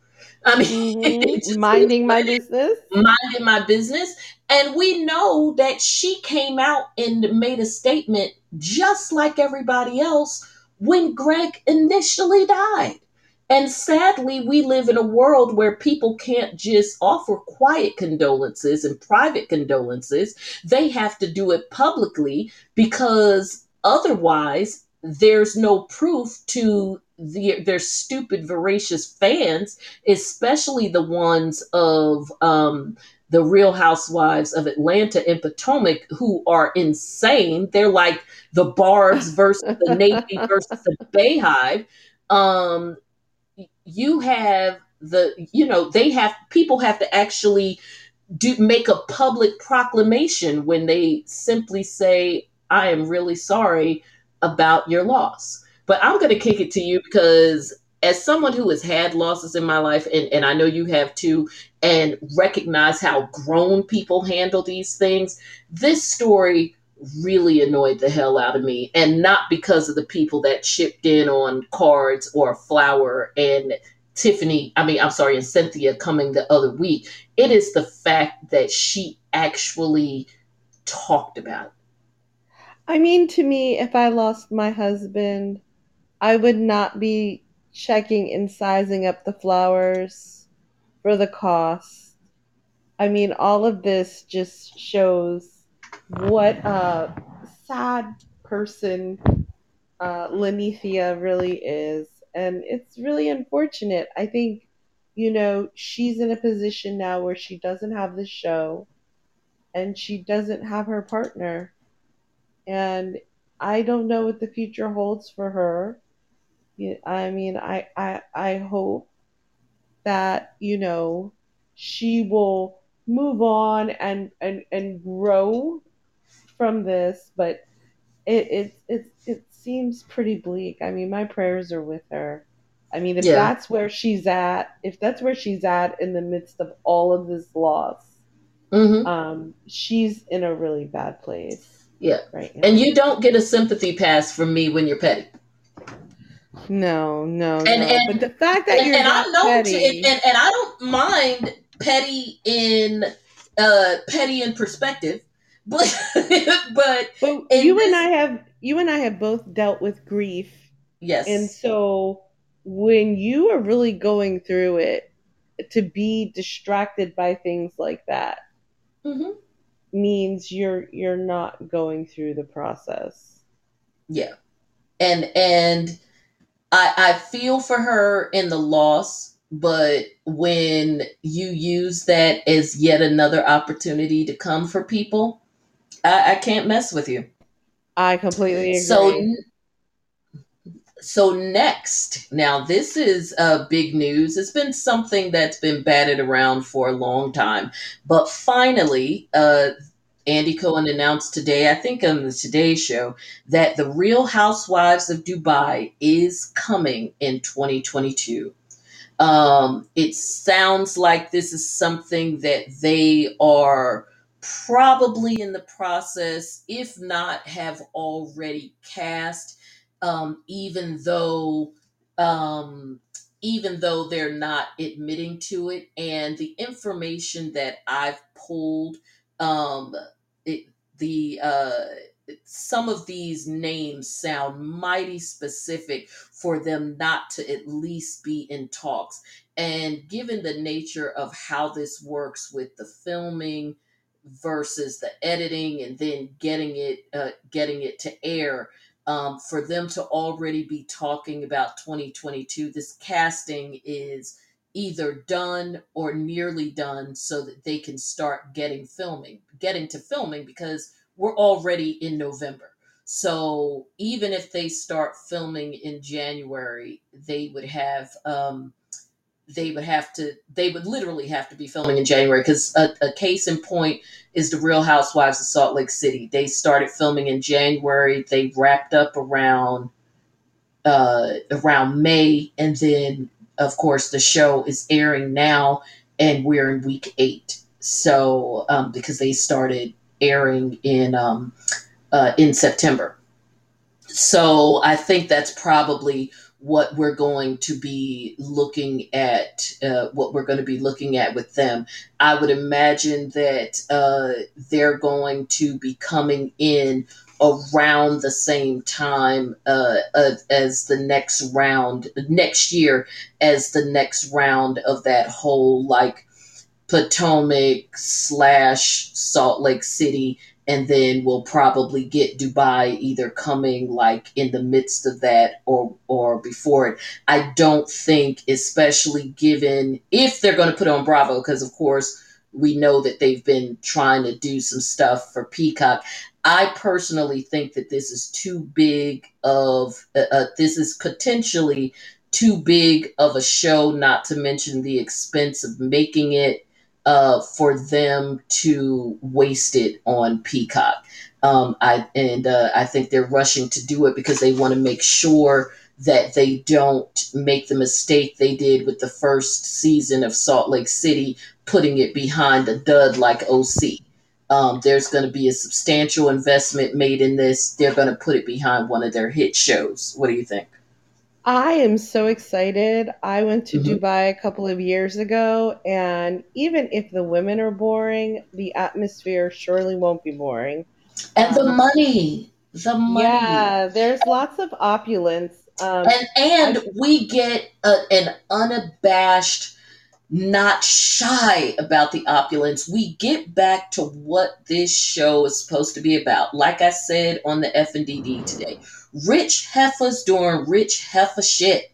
I mean, mm-hmm. minding my business. Minding my business. And we know that she came out and made a statement just like everybody else when Gregg initially died. And sadly, we live in a world where people can't just offer quiet condolences and private condolences. They have to do it publicly because otherwise, there's no proof to the, their stupid, voracious fans, especially the ones of um, the Real Housewives of Atlanta and Potomac, who are insane. They're like the Barbs versus the Navy versus the BeyHive. Um, you have the you know they have people have to actually do make a public proclamation when they simply say i am really sorry about your loss. But i'm going to kick it to you because as someone who has had losses in my life and, and i know you have too and recognize how grown people handle these things this story really annoyed the hell out of me and not because of the people that chipped in on cards or flower and Tiffany, I mean, I'm sorry, and Cynthia coming the other week. It is the fact that she actually talked about it. I mean, to me, if I lost my husband, I would not be checking and sizing up the flowers for the cost. I mean, all of this just shows what a sad person uh, Linnethia really is. And it's really unfortunate. I think, you know, she's in a position now where she doesn't have the show and she doesn't have her partner. And I don't know what the future holds for her. I mean, I, I, I hope that, you know, she will move on and, and, and grow from this, but it, it, it, it seems pretty bleak. I mean, my prayers are with her. I mean, if yeah. that's where she's at, if that's where she's at in the midst of all of this loss, mm-hmm. um, she's in a really bad place. Yeah. Right. Now. And you don't get a sympathy pass from me when you're petty. No, no, and, no. And, but the fact that and, you're and I know petty, and, and, and I don't mind petty in uh petty in perspective, but but, but you this, and I have you and I have both dealt with grief. Yes, and so when you are really going through it, to be distracted by things like that mm-hmm. means you're you're not going through the process. Yeah, and and I, I feel for her in the loss, but when you use that as yet another opportunity to come for people, I, I can't mess with you. I completely agree. So, so next, now this is uh, big news. It's been something that's been batted around for a long time, but finally, uh, Andy Cohen announced today, I think on the Today Show, that The Real Housewives of Dubai is coming in 2022. Um, it sounds like this is something that they are probably in the process, if not have already cast, um, even though um, even though they're not admitting to it. And the information that I've pulled um, it, the uh, some of these names sound mighty specific for them not to at least be in talks. And given the nature of how this works with the filming versus the editing and then getting it uh, getting it to air, um, for them to already be talking about 2022, this casting is either done or nearly done so that they can start getting filming, getting to filming because we're already in November. So even if they start filming in January, they would have um, they would have to they would literally have to be filming in January because a, a, case in point is the Real Housewives of Salt Lake City. They started filming in January. They wrapped up around uh, around May, and then of course, the show is airing now, and we're in week eight. So, um, because they started airing in um, uh, in September, so I think that's probably what we're going to be looking at. Uh, what we're going to be looking at with them. I would imagine that uh, they're going to be coming in around the same time uh, as the next round next year as the next round of that whole like Potomac slash Salt Lake City and then we'll probably get Dubai either coming like in the midst of that or or before it. I don't think, especially given if they're going to put on Bravo, because of course we know that they've been trying to do some stuff for Peacock. I personally think that this is too big of uh, uh, this is potentially too big of a show, not to mention the expense of making it uh, for them to waste it on Peacock. Um, I and uh, I think they're rushing to do it because they want to make sure that they don't make the mistake they did with the first season of Salt Lake City, putting it behind a dud like OC. Um, there's going to be a substantial investment made in this. They're going to put it behind one of their hit shows. What do you think? I am so excited. I went to mm-hmm. Dubai a couple of years ago, and even if the women are boring, the atmosphere surely won't be boring. And um, the money, the money. Yeah, there's lots of opulence. Um, and and I, we get a, an unabashed not shy about the opulence. We get back to what this show is supposed to be about. Like I said on the F and DD today, rich heifers doing rich heifer shit.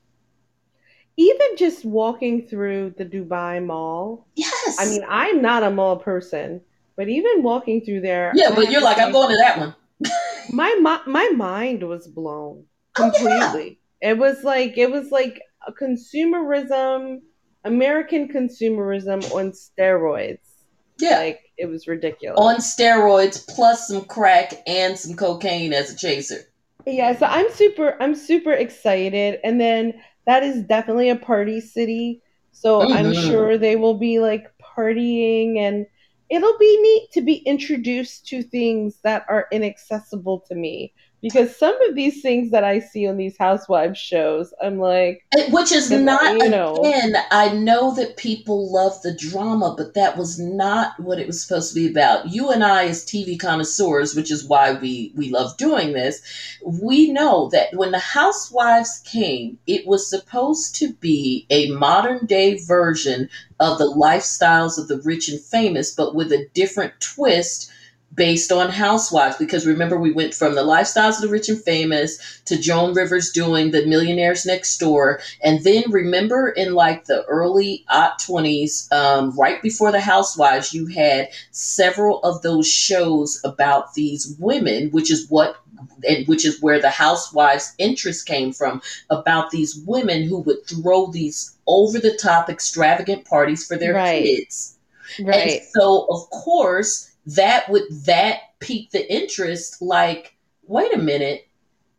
Even just walking through the Dubai Mall. Yes. I mean, I'm not a mall person, but even walking through there. Yeah, but you're like, I'm going to that one. my, my my mind was blown completely. Oh, yeah. It was like it was like a consumerism, American consumerism on steroids. Yeah. Like it was ridiculous. On steroids plus some crack and some cocaine as a chaser. Yeah, so I'm super I'm super excited and then that is definitely a party city. So mm-hmm. I'm sure they will be like partying and it'll be neat to be introduced to things that are inaccessible to me because some of these things that I see on these housewives shows, I'm like, which is not you know, again. I know that people love the drama, but that was not what it was supposed to be about. You and I, as TV connoisseurs, which is why we we love doing this, we know that when the housewives came, it was supposed to be a modern day version of the lifestyles of the rich and famous, but with a different twist based on housewives because remember we went from the lifestyles of the rich and famous to joan rivers doing the millionaires next door. And then remember in like the early 20s um, right before the housewives you had several of those shows about these women which is what and which is where the housewives interest came from about these women who would throw these over the top extravagant parties for their right. kids. Right. and so of course that would that pique the interest like wait a minute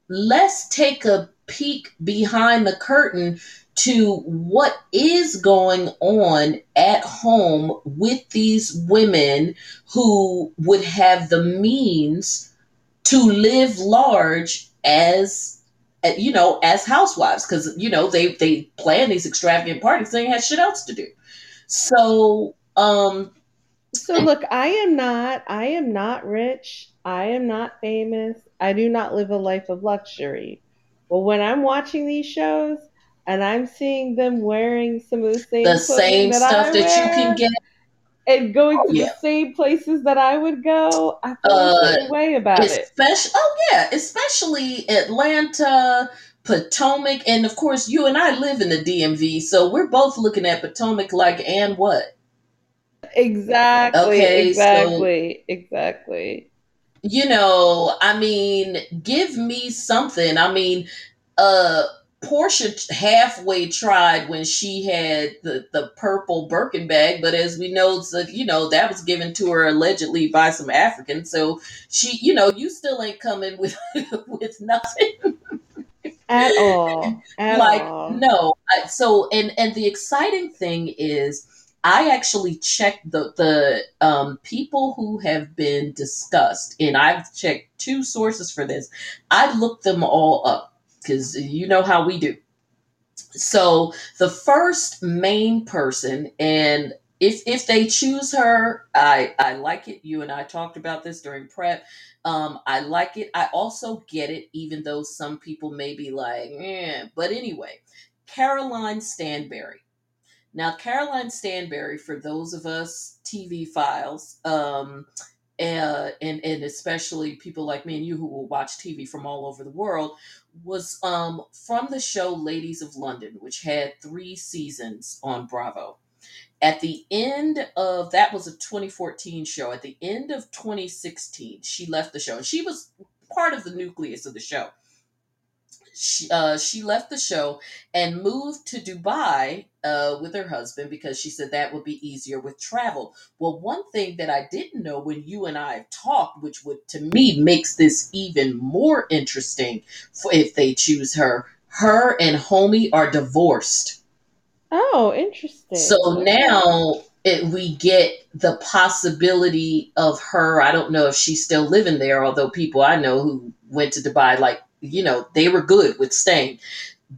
let's take a peek behind the curtain to what is going on at home with these women who would have the means to live large as you know as housewives because you know they they plan these extravagant parties they have shit else to do. So um so look, I am not I am not rich. I am not famous. I do not live a life of luxury. But when I'm watching these shows and I'm seeing them wearing some of the same the same that stuff I that wear, you can get and going oh, to yeah. the same places that I would go, I feel uh, a way about it. Oh yeah, especially Atlanta, Potomac, and of course you and I live in the DMV, so we're both looking at Potomac like and what? Exactly. Okay, exactly. So, exactly. You know, I mean, give me something. I mean, uh Porsha halfway tried when she had the, the purple Birkin bag, but as we know, so, you know, that was given to her allegedly by some African. So she, you know, you still ain't coming with with nothing at all. At like all. no. So and and the exciting thing is I actually checked the the um, people who have been discussed, and I've checked two sources for this. I looked them all up because you know how we do. So the first main person, and if if they choose her, I I like it. You and I talked about this during prep. Um, I like it. I also get it, even though some people may be like, eh. But anyway, Caroline Stanbury now, Caroline Stanbury, for those of us TV files, um, uh, and and especially people like me and you who will watch TV from all over the world, was um, from the show Ladies of London, which had three seasons on Bravo. At the end of that was a 2014 show. At the end of 2016, she left the show, she was part of the nucleus of the show she, uh, she left the show and moved to Dubai uh, with her husband because she said that would be easier with travel. Well, one thing that I didn't know when you and I talked, which would to me makes this even more interesting for if they choose her, her and Homie are divorced. Oh, interesting. So now it, we get the possibility of her. I don't know if she's still living there, although people I know who went to Dubai like you know, they were good with staying.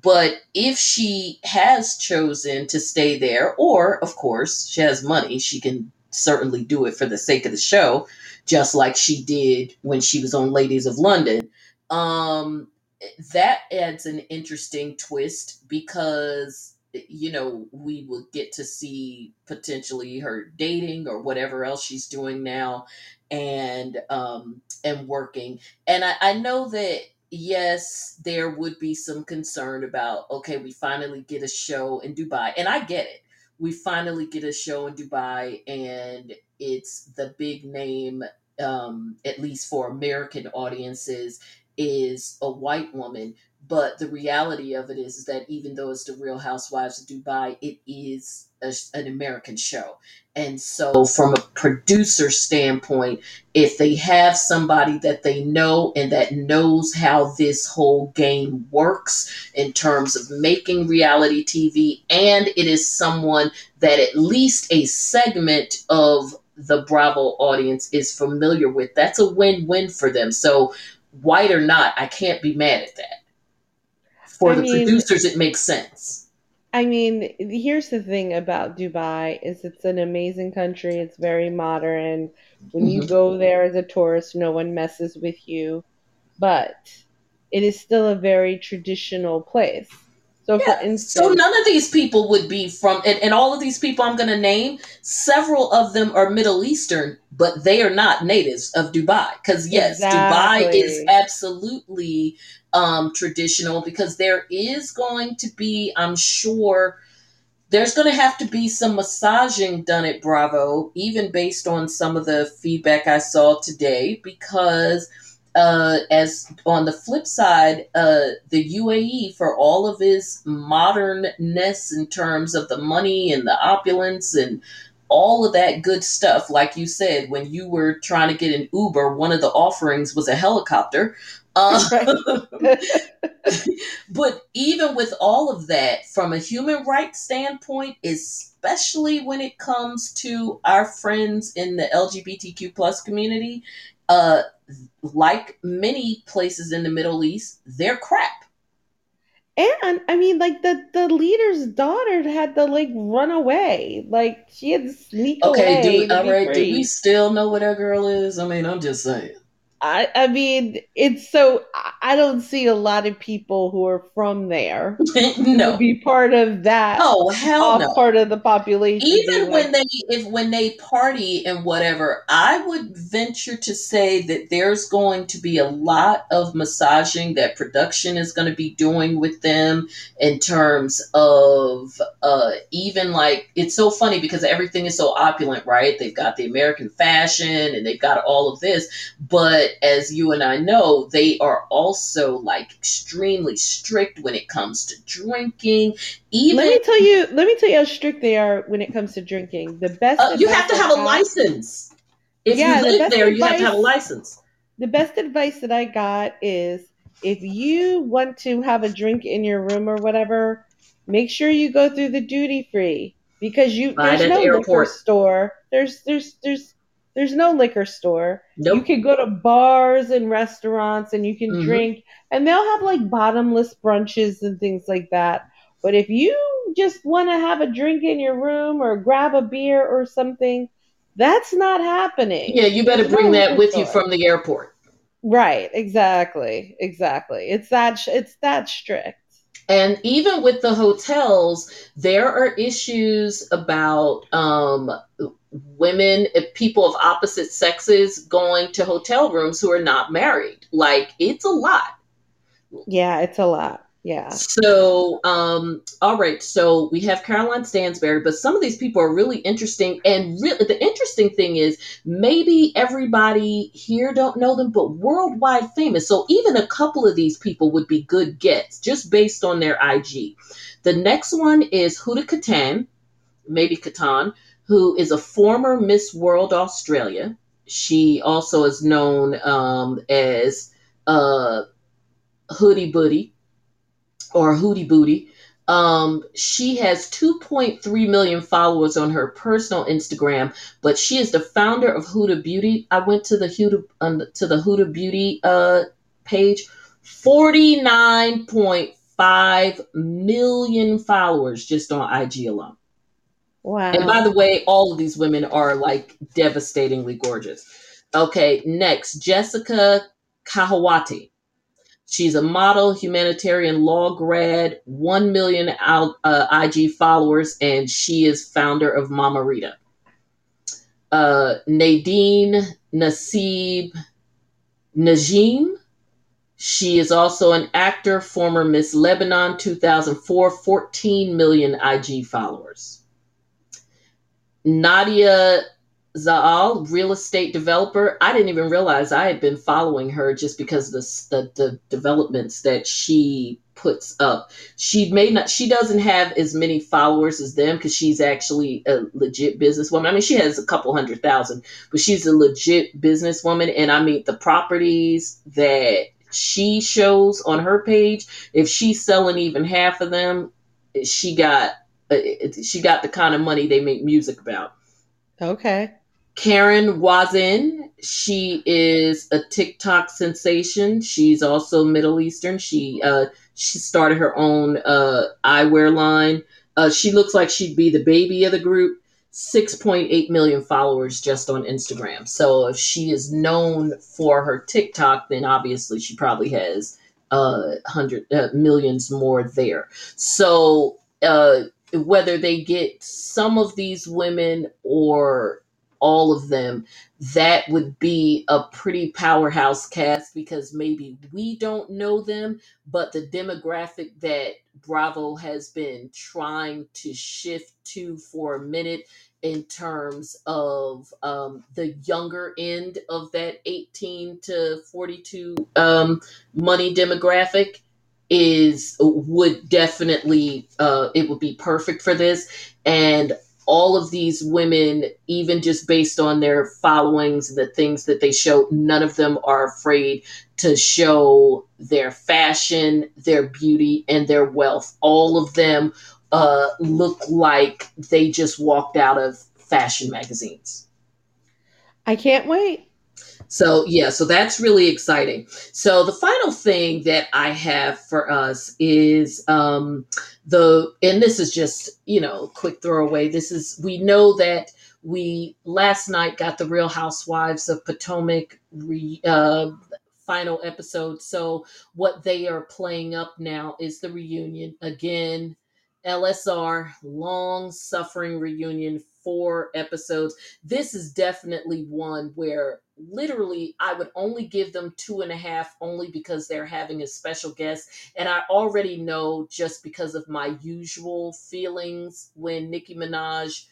But if she has chosen to stay there, or of course, she has money, she can certainly do it for the sake of the show, just like she did when she was on Ladies of London. Um, that adds an interesting twist because you know we will get to see potentially her dating or whatever else she's doing now and um and working and i, I know that yes, there would be some concern about, okay, we finally get a show in Dubai. And I get it. We finally get a show in Dubai, and it's the big name, um, at least for American audiences, is a white woman. But the reality of it is, is that even though it's the Real Housewives of Dubai, it is a, an American show. And so, from a producer standpoint, if they have somebody that they know and that knows how this whole game works in terms of making reality TV, and it is someone that at least a segment of the Bravo audience is familiar with, that's a win win for them. So, white or not, I can't be mad at that. For I the mean, producers, it makes sense. I mean, here's the thing about Dubai is it's an amazing country. It's very modern. When mm-hmm. you go there as a tourist, no one messes with you. But it is still a very traditional place. So, yeah, for instance, so none of these people would be from, and, and all of these people I'm going to name, several of them are Middle Eastern, but they are not natives of Dubai. Because yes, exactly. Dubai is absolutely um, traditional. Because there is going to be, I'm sure, there's going to have to be some massaging done at Bravo, even based on some of the feedback I saw today, because uh, as on the flip side, uh, the UAE, for all of its modernness in terms of the money and the opulence and all of that good stuff, like you said, when you were trying to get an Uber, one of the offerings was a helicopter. Uh, but even with all of that, from a human rights standpoint, especially when it comes to our friends in the LGBTQ plus community, uh, like many places in the Middle East, they're crap. And I mean, like the the leader's daughter had to like run away. Like she had to sneak okay, away. Okay, all right. Do we still know what that girl is? I mean, I'm just saying. I, I mean, it's so I don't see a lot of people who are from there no be part of that. Oh hell no, part of the population. Even when like, they if when they party and whatever, I would venture to say that there's going to be a lot of massaging that production is going to be doing with them in terms of uh, even like it's so funny because everything is so opulent, right? They've got the American fashion and they've got all of this, but as you and I know, they are also like extremely strict when it comes to drinking. Even let me tell you, let me tell you how strict they are when it comes to drinking. The best uh, you have to have a license. If yeah, you live the there, advice, you have to have a license. The best advice that I got is if you want to have a drink in your room or whatever, make sure you go through the duty free because you there's no liquor store. There's there's there's there's no liquor store. Nope. You can go to bars and restaurants and you can mm-hmm. drink, and they'll have like bottomless brunches and things like that. But if you just want to have a drink in your room or grab a beer or something, that's not happening. Yeah, you better There's bring no that with store. you from the airport. Right, exactly. Exactly. It's that it's that strict. And even with the hotels, there are issues about um, women, people of opposite sexes going to hotel rooms who are not married. Like it's a lot. Yeah, it's a lot. Yeah. So, um, all right. So we have Caroline Stanbury, but some of these people are really interesting. And really, the interesting thing is maybe everybody here don't know them, but worldwide famous. So even a couple of these people would be good gets just based on their IG. The next one is Huda Kattan, maybe Katan, who is a former Miss World Australia. She also is known um, as uh, Hoodie Booty or Hootie Booty. Um, she has 2.3 million followers on her personal Instagram, but she is the founder of Huda Beauty. I went to the Huda um, to the Huda Beauty uh, page. 49.5 million followers just on IG alone. Wow. And by the way, all of these women are like devastatingly gorgeous. Okay, next, Jessica Kahawaty. She's a model, humanitarian law grad, 1 million out, uh, IG followers, and she is founder of Mama Rita. Uh, Nadine Nassib Njeim. She is also an actor, former Miss Lebanon 2004, 14 million IG followers. Nadia Zaal, real estate developer. I didn't even realize I had been following her just because the, the, the developments that she puts up. She may not, she doesn't have as many followers as them because she's actually a legit businesswoman. I mean, she has a couple hundred thousand, but she's a legit businesswoman. And I mean, the properties that she shows on her page, if she's selling even half of them, she got uh, she got the kind of money they make music about. Okay. Karen Wazen, she is a TikTok sensation. She's also Middle Eastern. She uh, she started her own uh, eyewear line. Uh, she looks like she'd be the baby of the group. 6.8 million followers just on Instagram. So if she is known for her TikTok, then obviously she probably has uh, hundred uh, millions more there. So uh, whether they get some of these women or all of them, that would be a pretty powerhouse cast because maybe we don't know them, but the demographic that Bravo has been trying to shift to for a minute in terms of um, the younger end of that 18 to 42 um, money demographic is would definitely uh, it would be perfect for this and all of these women, even just based on their followings, and the things that they show, none of them are afraid to show their fashion, their beauty, and their wealth. All of them uh, look like they just walked out of fashion magazines. I can't wait. So, yeah, so that's really exciting. So, the final thing that I have for us is um, the, and this is just, you know, quick throwaway. This is, we know that we last night got the Real Housewives of Potomac re, uh, final episode. So, what they are playing up now is the reunion. Again, LSR, long suffering reunion, four episodes. This is definitely one where literally I would only give them two and a half only because they're having a special guest. And I already know just because of my usual feelings when Nicki Minaj,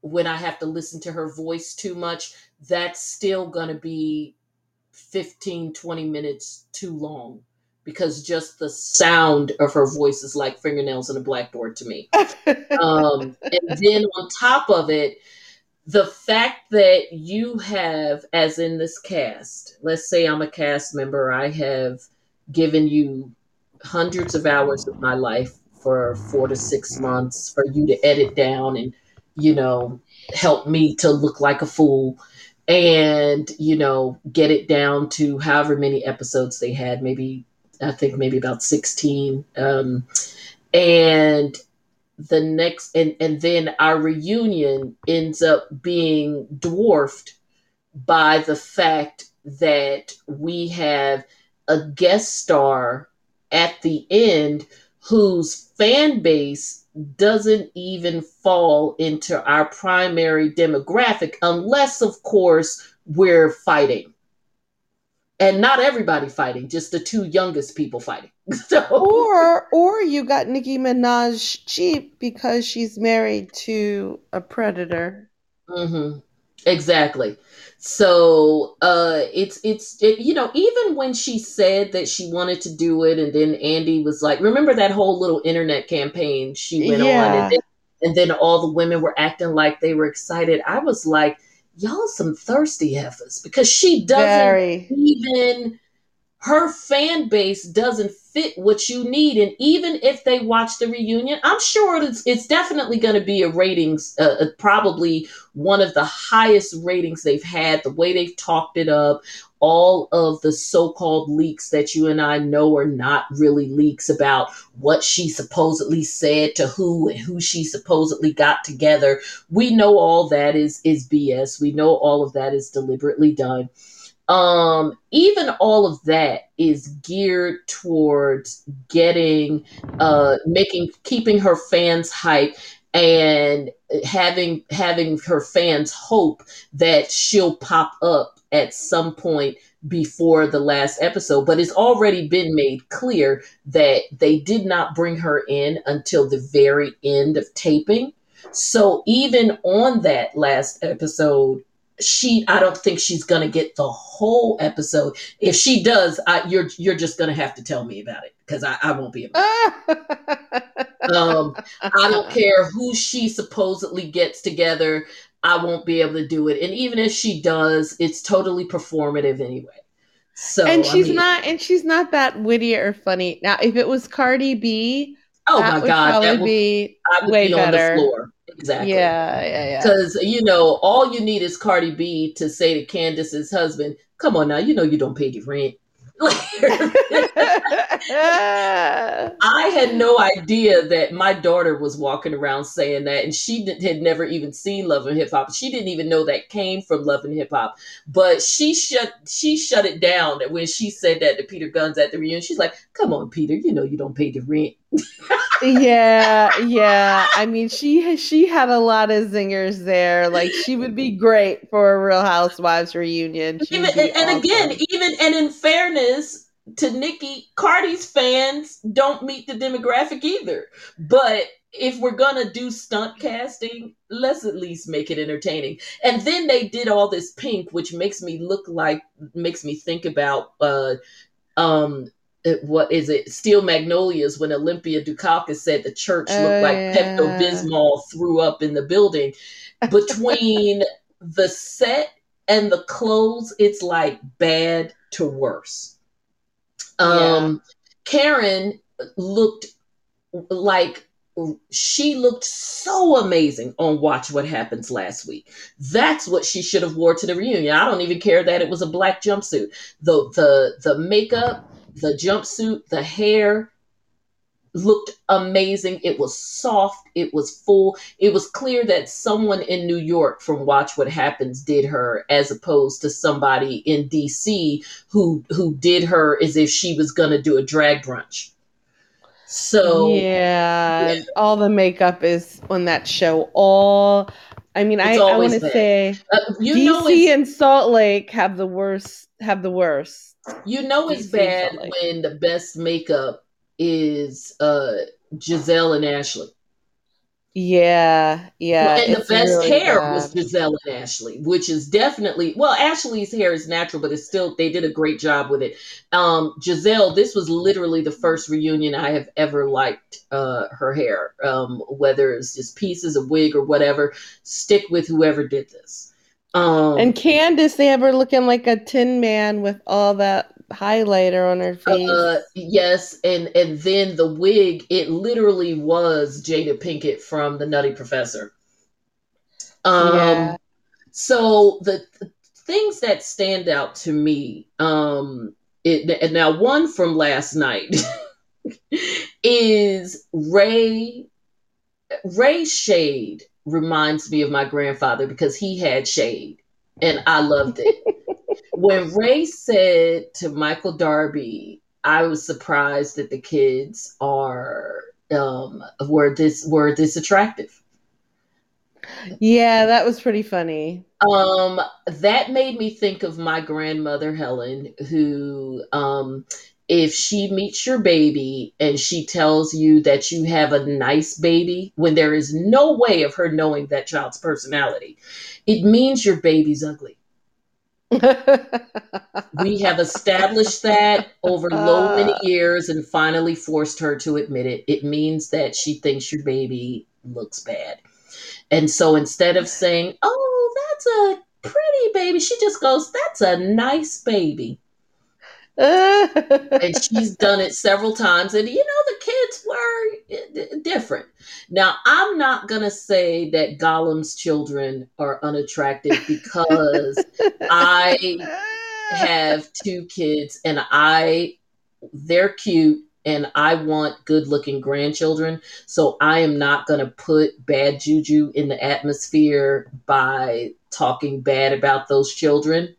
when I have to listen to her voice too much, that's still going to be 15, 20 minutes too long because just the sound of her voice is like fingernails on a blackboard to me. um, and then on top of it, the fact that you have, as in this cast, let's say I'm a cast member, I have given you hundreds of hours of my life for four to six months for you to edit down and, you know, help me to look like a fool and, you know, get it down to however many episodes they had, maybe, I think maybe about 16. Um, and the next and and then our reunion ends up being dwarfed by the fact that we have a guest star at the end whose fan base doesn't even fall into our primary demographic unless of course we're fighting and not everybody fighting, just the two youngest people fighting. so, or or you got Nicki Minaj cheap because she's married to a predator. Mm-hmm. Exactly. So uh, it's it's it, you know even when she said that she wanted to do it, and then Andy was like, remember that whole little internet campaign she went yeah. on, and then, and then all the women were acting like they were excited. I was like y'all some thirsty heifers because she doesn't Very. even her fan base doesn't fit what you need and even if they watch the reunion i'm sure it's, it's definitely going to be a ratings uh, uh, probably one of the highest ratings they've had the way they've talked it up all of the so-called leaks that you and i know are not really leaks about what she supposedly said to who and who she supposedly got together. We know all that is is bs we know all of that is deliberately done. Um even all of that is geared towards getting uh making keeping her fans hype and having having her fans hope that she'll pop up at some point before the last episode, but it's already been made clear that they did not bring her in until the very end of taping. So even on that last episode, she I don't think she's gonna get the whole episode. If she does, I, you're you're just gonna have to tell me about it because I, I won't be able. um, I don't care who she supposedly gets together. I won't be able to do it. And even if she does, it's totally performative anyway. So And she's I mean, not and she's not that witty or funny. Now if it was Cardi B, oh my god, that would be way be better. On the floor. Exactly. Yeah, yeah, yeah. Because you know, all you need is Cardi B to say to Candace's husband, "Come on now, you know you don't pay your rent." I had no idea that my daughter was walking around saying that, and she did, had never even seen Love and Hip Hop. She didn't even know that came from Love and Hip Hop. But she shut she shut it down when she said that to Peter Gunz at the reunion. She's like, "Come on, Peter, you know you don't pay the rent." Yeah, yeah. I mean, she she had a lot of zingers there. Like she would be great for a Real Housewives reunion. Even, and, and awesome. again, even and in fairness, to Nicki, Cardi's fans don't meet the demographic either. But if we're gonna do stunt casting, let's at least make it entertaining. And then they did all this pink, which makes me look like makes me think about uh um what is it steel magnolias when olympia dukakis said the church looked uh, like yeah. pepto-bismol threw up in the building between the set and the clothes it's like bad to worse um, yeah. Karen looked like she looked so amazing on Watch What Happens last week. That's what she should have wore to the reunion. I don't even care that it was a black jumpsuit. The the the makeup, the jumpsuit, the hair, looked amazing. It was soft. It was full. It was clear that someone in New York from Watch What Happens did her, as opposed to somebody in DC who who did her as if she was gonna do a drag brunch. So yeah, yeah. all the makeup is on that show. All I mean, I, I want to say uh, you DC and Salt Lake have the worst. Have the worst. You know it's DC bad when the best makeup is uh Gizelle and Ashley. Yeah, yeah. And the best really hair bad. was Gizelle and Ashley, which is definitely well, Ashley's hair is natural, but it's still they did a great job with it. Um, Gizelle, this was literally the first reunion I have ever liked uh, her hair. Um, whether it's just pieces, a wig, or whatever, stick with whoever did this. Um, and Candace, they have her looking like a tin man with all that highlighter on her face. Uh, yes, and and then the wig, it literally was Jada Pinkett from The Nutty Professor. Um, yeah. so the, the things that stand out to me, um, it, and now one from last night is Ray. Ray Shade reminds me of my grandfather because he had shade, and I loved it. when Ray said to Michael Darby, I was surprised that the kids are um were this were this attractive. Yeah, that was pretty funny. Um that made me think of my grandmother Helen who um if she meets your baby and she tells you that you have a nice baby when there is no way of her knowing that child's personality, it means your baby's ugly we have established that over low uh. many years and finally forced her to admit it. It means that she thinks your baby looks bad. And so instead of saying, Oh, that's a pretty baby, she just goes, That's a nice baby. and she's done it several times. And you know, the were eh, different. Now, I'm not going to say that Gollum's children are unattractive because I have two kids and I, they're cute and I want good looking grandchildren. So I am not going to put bad juju in the atmosphere by talking bad about those children.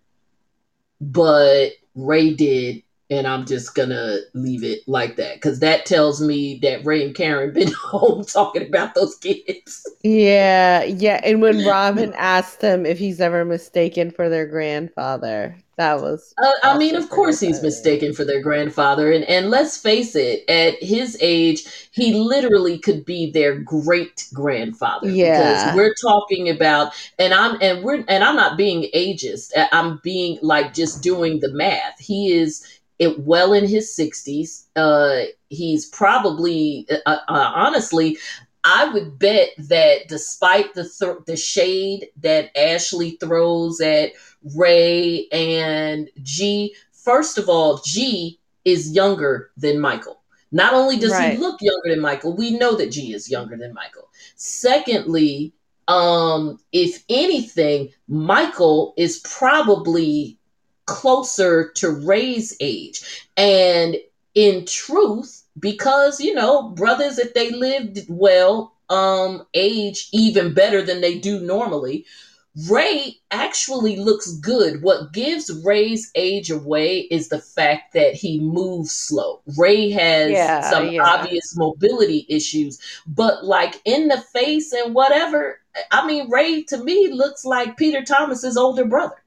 But Ray did and I'm just gonna leave it like that because that tells me that Ray and Karen been home talking about those kids. Yeah, yeah. And when Robin asked him if he's ever mistaken for their grandfather, that was. Uh, I mean, of course, he's mistaken for their grandfather, and and let's face it, at his age, he literally could be their great grandfather. Yeah, because we're talking about, and I'm and we're and I'm not being ageist. I'm being like just doing the math. He is it well in his 60s. Uh, he's probably, uh, uh, honestly, I would bet that despite the th- the shade that Ashley throws at Ray and G, first of all, G is younger than Michael. Not only does right. he look younger than Michael, we know that G is younger than Michael. Secondly, um, if anything, Michael is probably closer to Ray's age. And in truth, because, you know, brothers, if they lived well, um, age even better than they do normally. Ray actually looks good. What gives Ray's age away is the fact that he moves slow. Ray has yeah, some yeah. obvious mobility issues, but like in the face and whatever, I mean, Ray to me looks like Peter Thomas's older brother.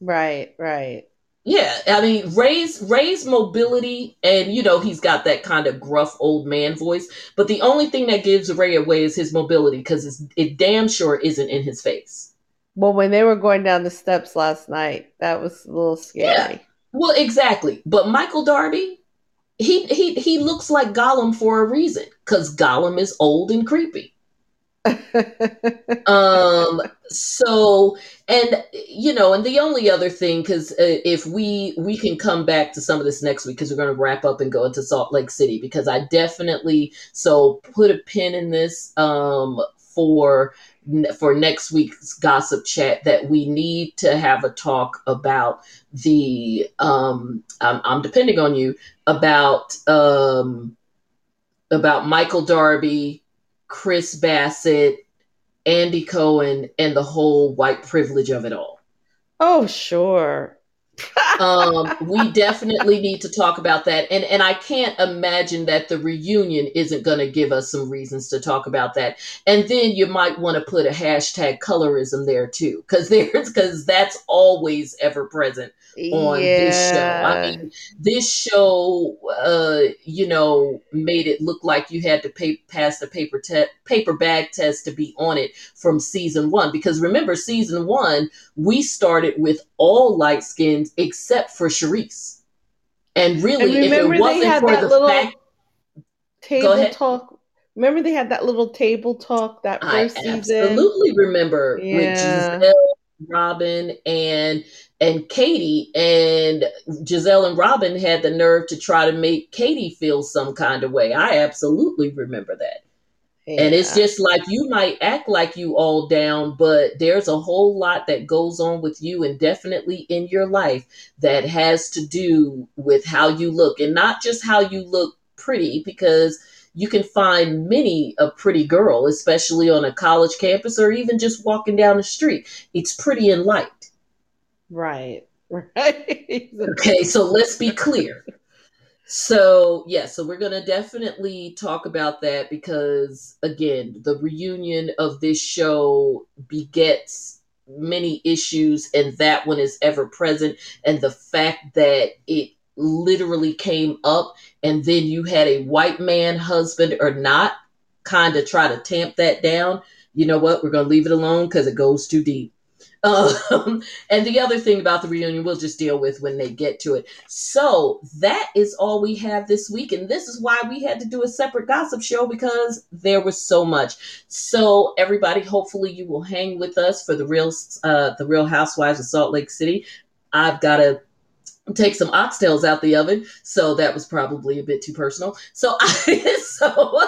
Right, right. Yeah, I mean Ray's Ray's mobility, and you know he's got that kind of gruff old man voice. But the only thing that gives Ray away is his mobility because it damn sure isn't in his face. Well, when they were going down the steps last night, that was a little scary. Yeah. Well, exactly. But Michael Darby, he he he looks like Gollum for a reason because Gollum is old and creepy. um so and you know and the only other thing because uh, if we we can come back to some of this next week because we're going to wrap up and go into salt lake city because i definitely so put a pin in this um for for next week's gossip chat that we need to have a talk about the um i'm, I'm depending on you about um about michael darby Chris Bassett, Andy Cohen, and the whole white privilege of it all. Oh, sure. um, we definitely need to talk about that. And and I can't imagine that the reunion isn't going to give us some reasons to talk about that. And then you might want to put a hashtag colorism there too, because there's because that's always ever present on yeah. this show. I mean, this show, uh, you know, made it look like you had to pay, pass the paper te- paper bag test to be on it from season one. Because remember, season one, we started with all light skins except for Charrisse. And really, and if it wasn't for the little fact, table talk. Remember they had that little table talk that first I season. Absolutely remember yeah. Robin, and and Katie and Gizelle and Robin had the nerve to try to make Katie feel some kind of way. I absolutely remember that. Yeah. And it's just like you might act like you all down, but there's a whole lot that goes on with you and definitely in your life that has to do with how you look and not just how you look pretty because you can find many a pretty girl, especially on a college campus or even just walking down the street. It's pretty and light. Right. Right. okay, so let's be clear. So, yeah, so we're going to definitely talk about that because, again, the reunion of this show begets many issues, and that one is ever present. And the fact that it literally came up, and then you had a white man husband or not kind of try to tamp that down. You know what? We're going to leave it alone because it goes too deep. Um, and the other thing about the reunion we'll just deal with when they get to it. So that is all we have this week. And this is why we had to do a separate gossip show because there was so much. So everybody, hopefully you will hang with us for the real uh, the real housewives of Salt Lake City. I've got to take some oxtails out the oven. So that was probably a bit too personal. So I so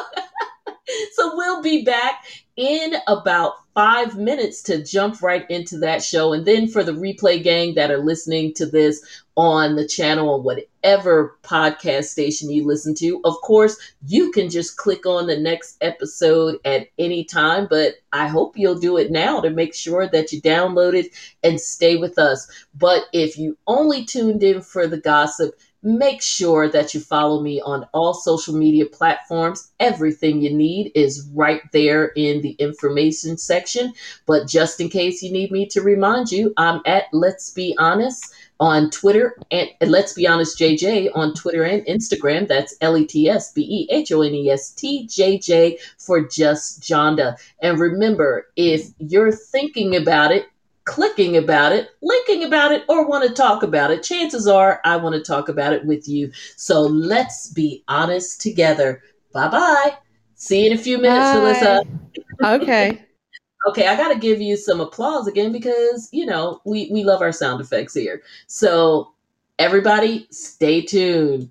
so we'll be back in about five minutes to jump right into that show. And then for the replay gang that are listening to this on the channel or whatever podcast station you listen to, of course, you can just click on the next episode at any time. But I hope you'll do it now to make sure that you download it and stay with us. But if you only tuned in for the gossip, Make sure that you follow me on all social media platforms. Everything you need is right there in the information section. But just in case you need me to remind you, I'm at Let's Be Honest on Twitter and, Let's Be Honest JJ on Twitter and Instagram. That's L E T S B E H O N E S T J J for Just Jonda. And remember, if you're thinking about it, clicking about it, linking about it, or want to talk about it, chances are I want to talk about it with you. So let's be honest together. Bye bye. See you in a few minutes, Bye. Melissa. Okay. okay, I got to give you some applause again because, you know, we, we love our sound effects here. So everybody, stay tuned.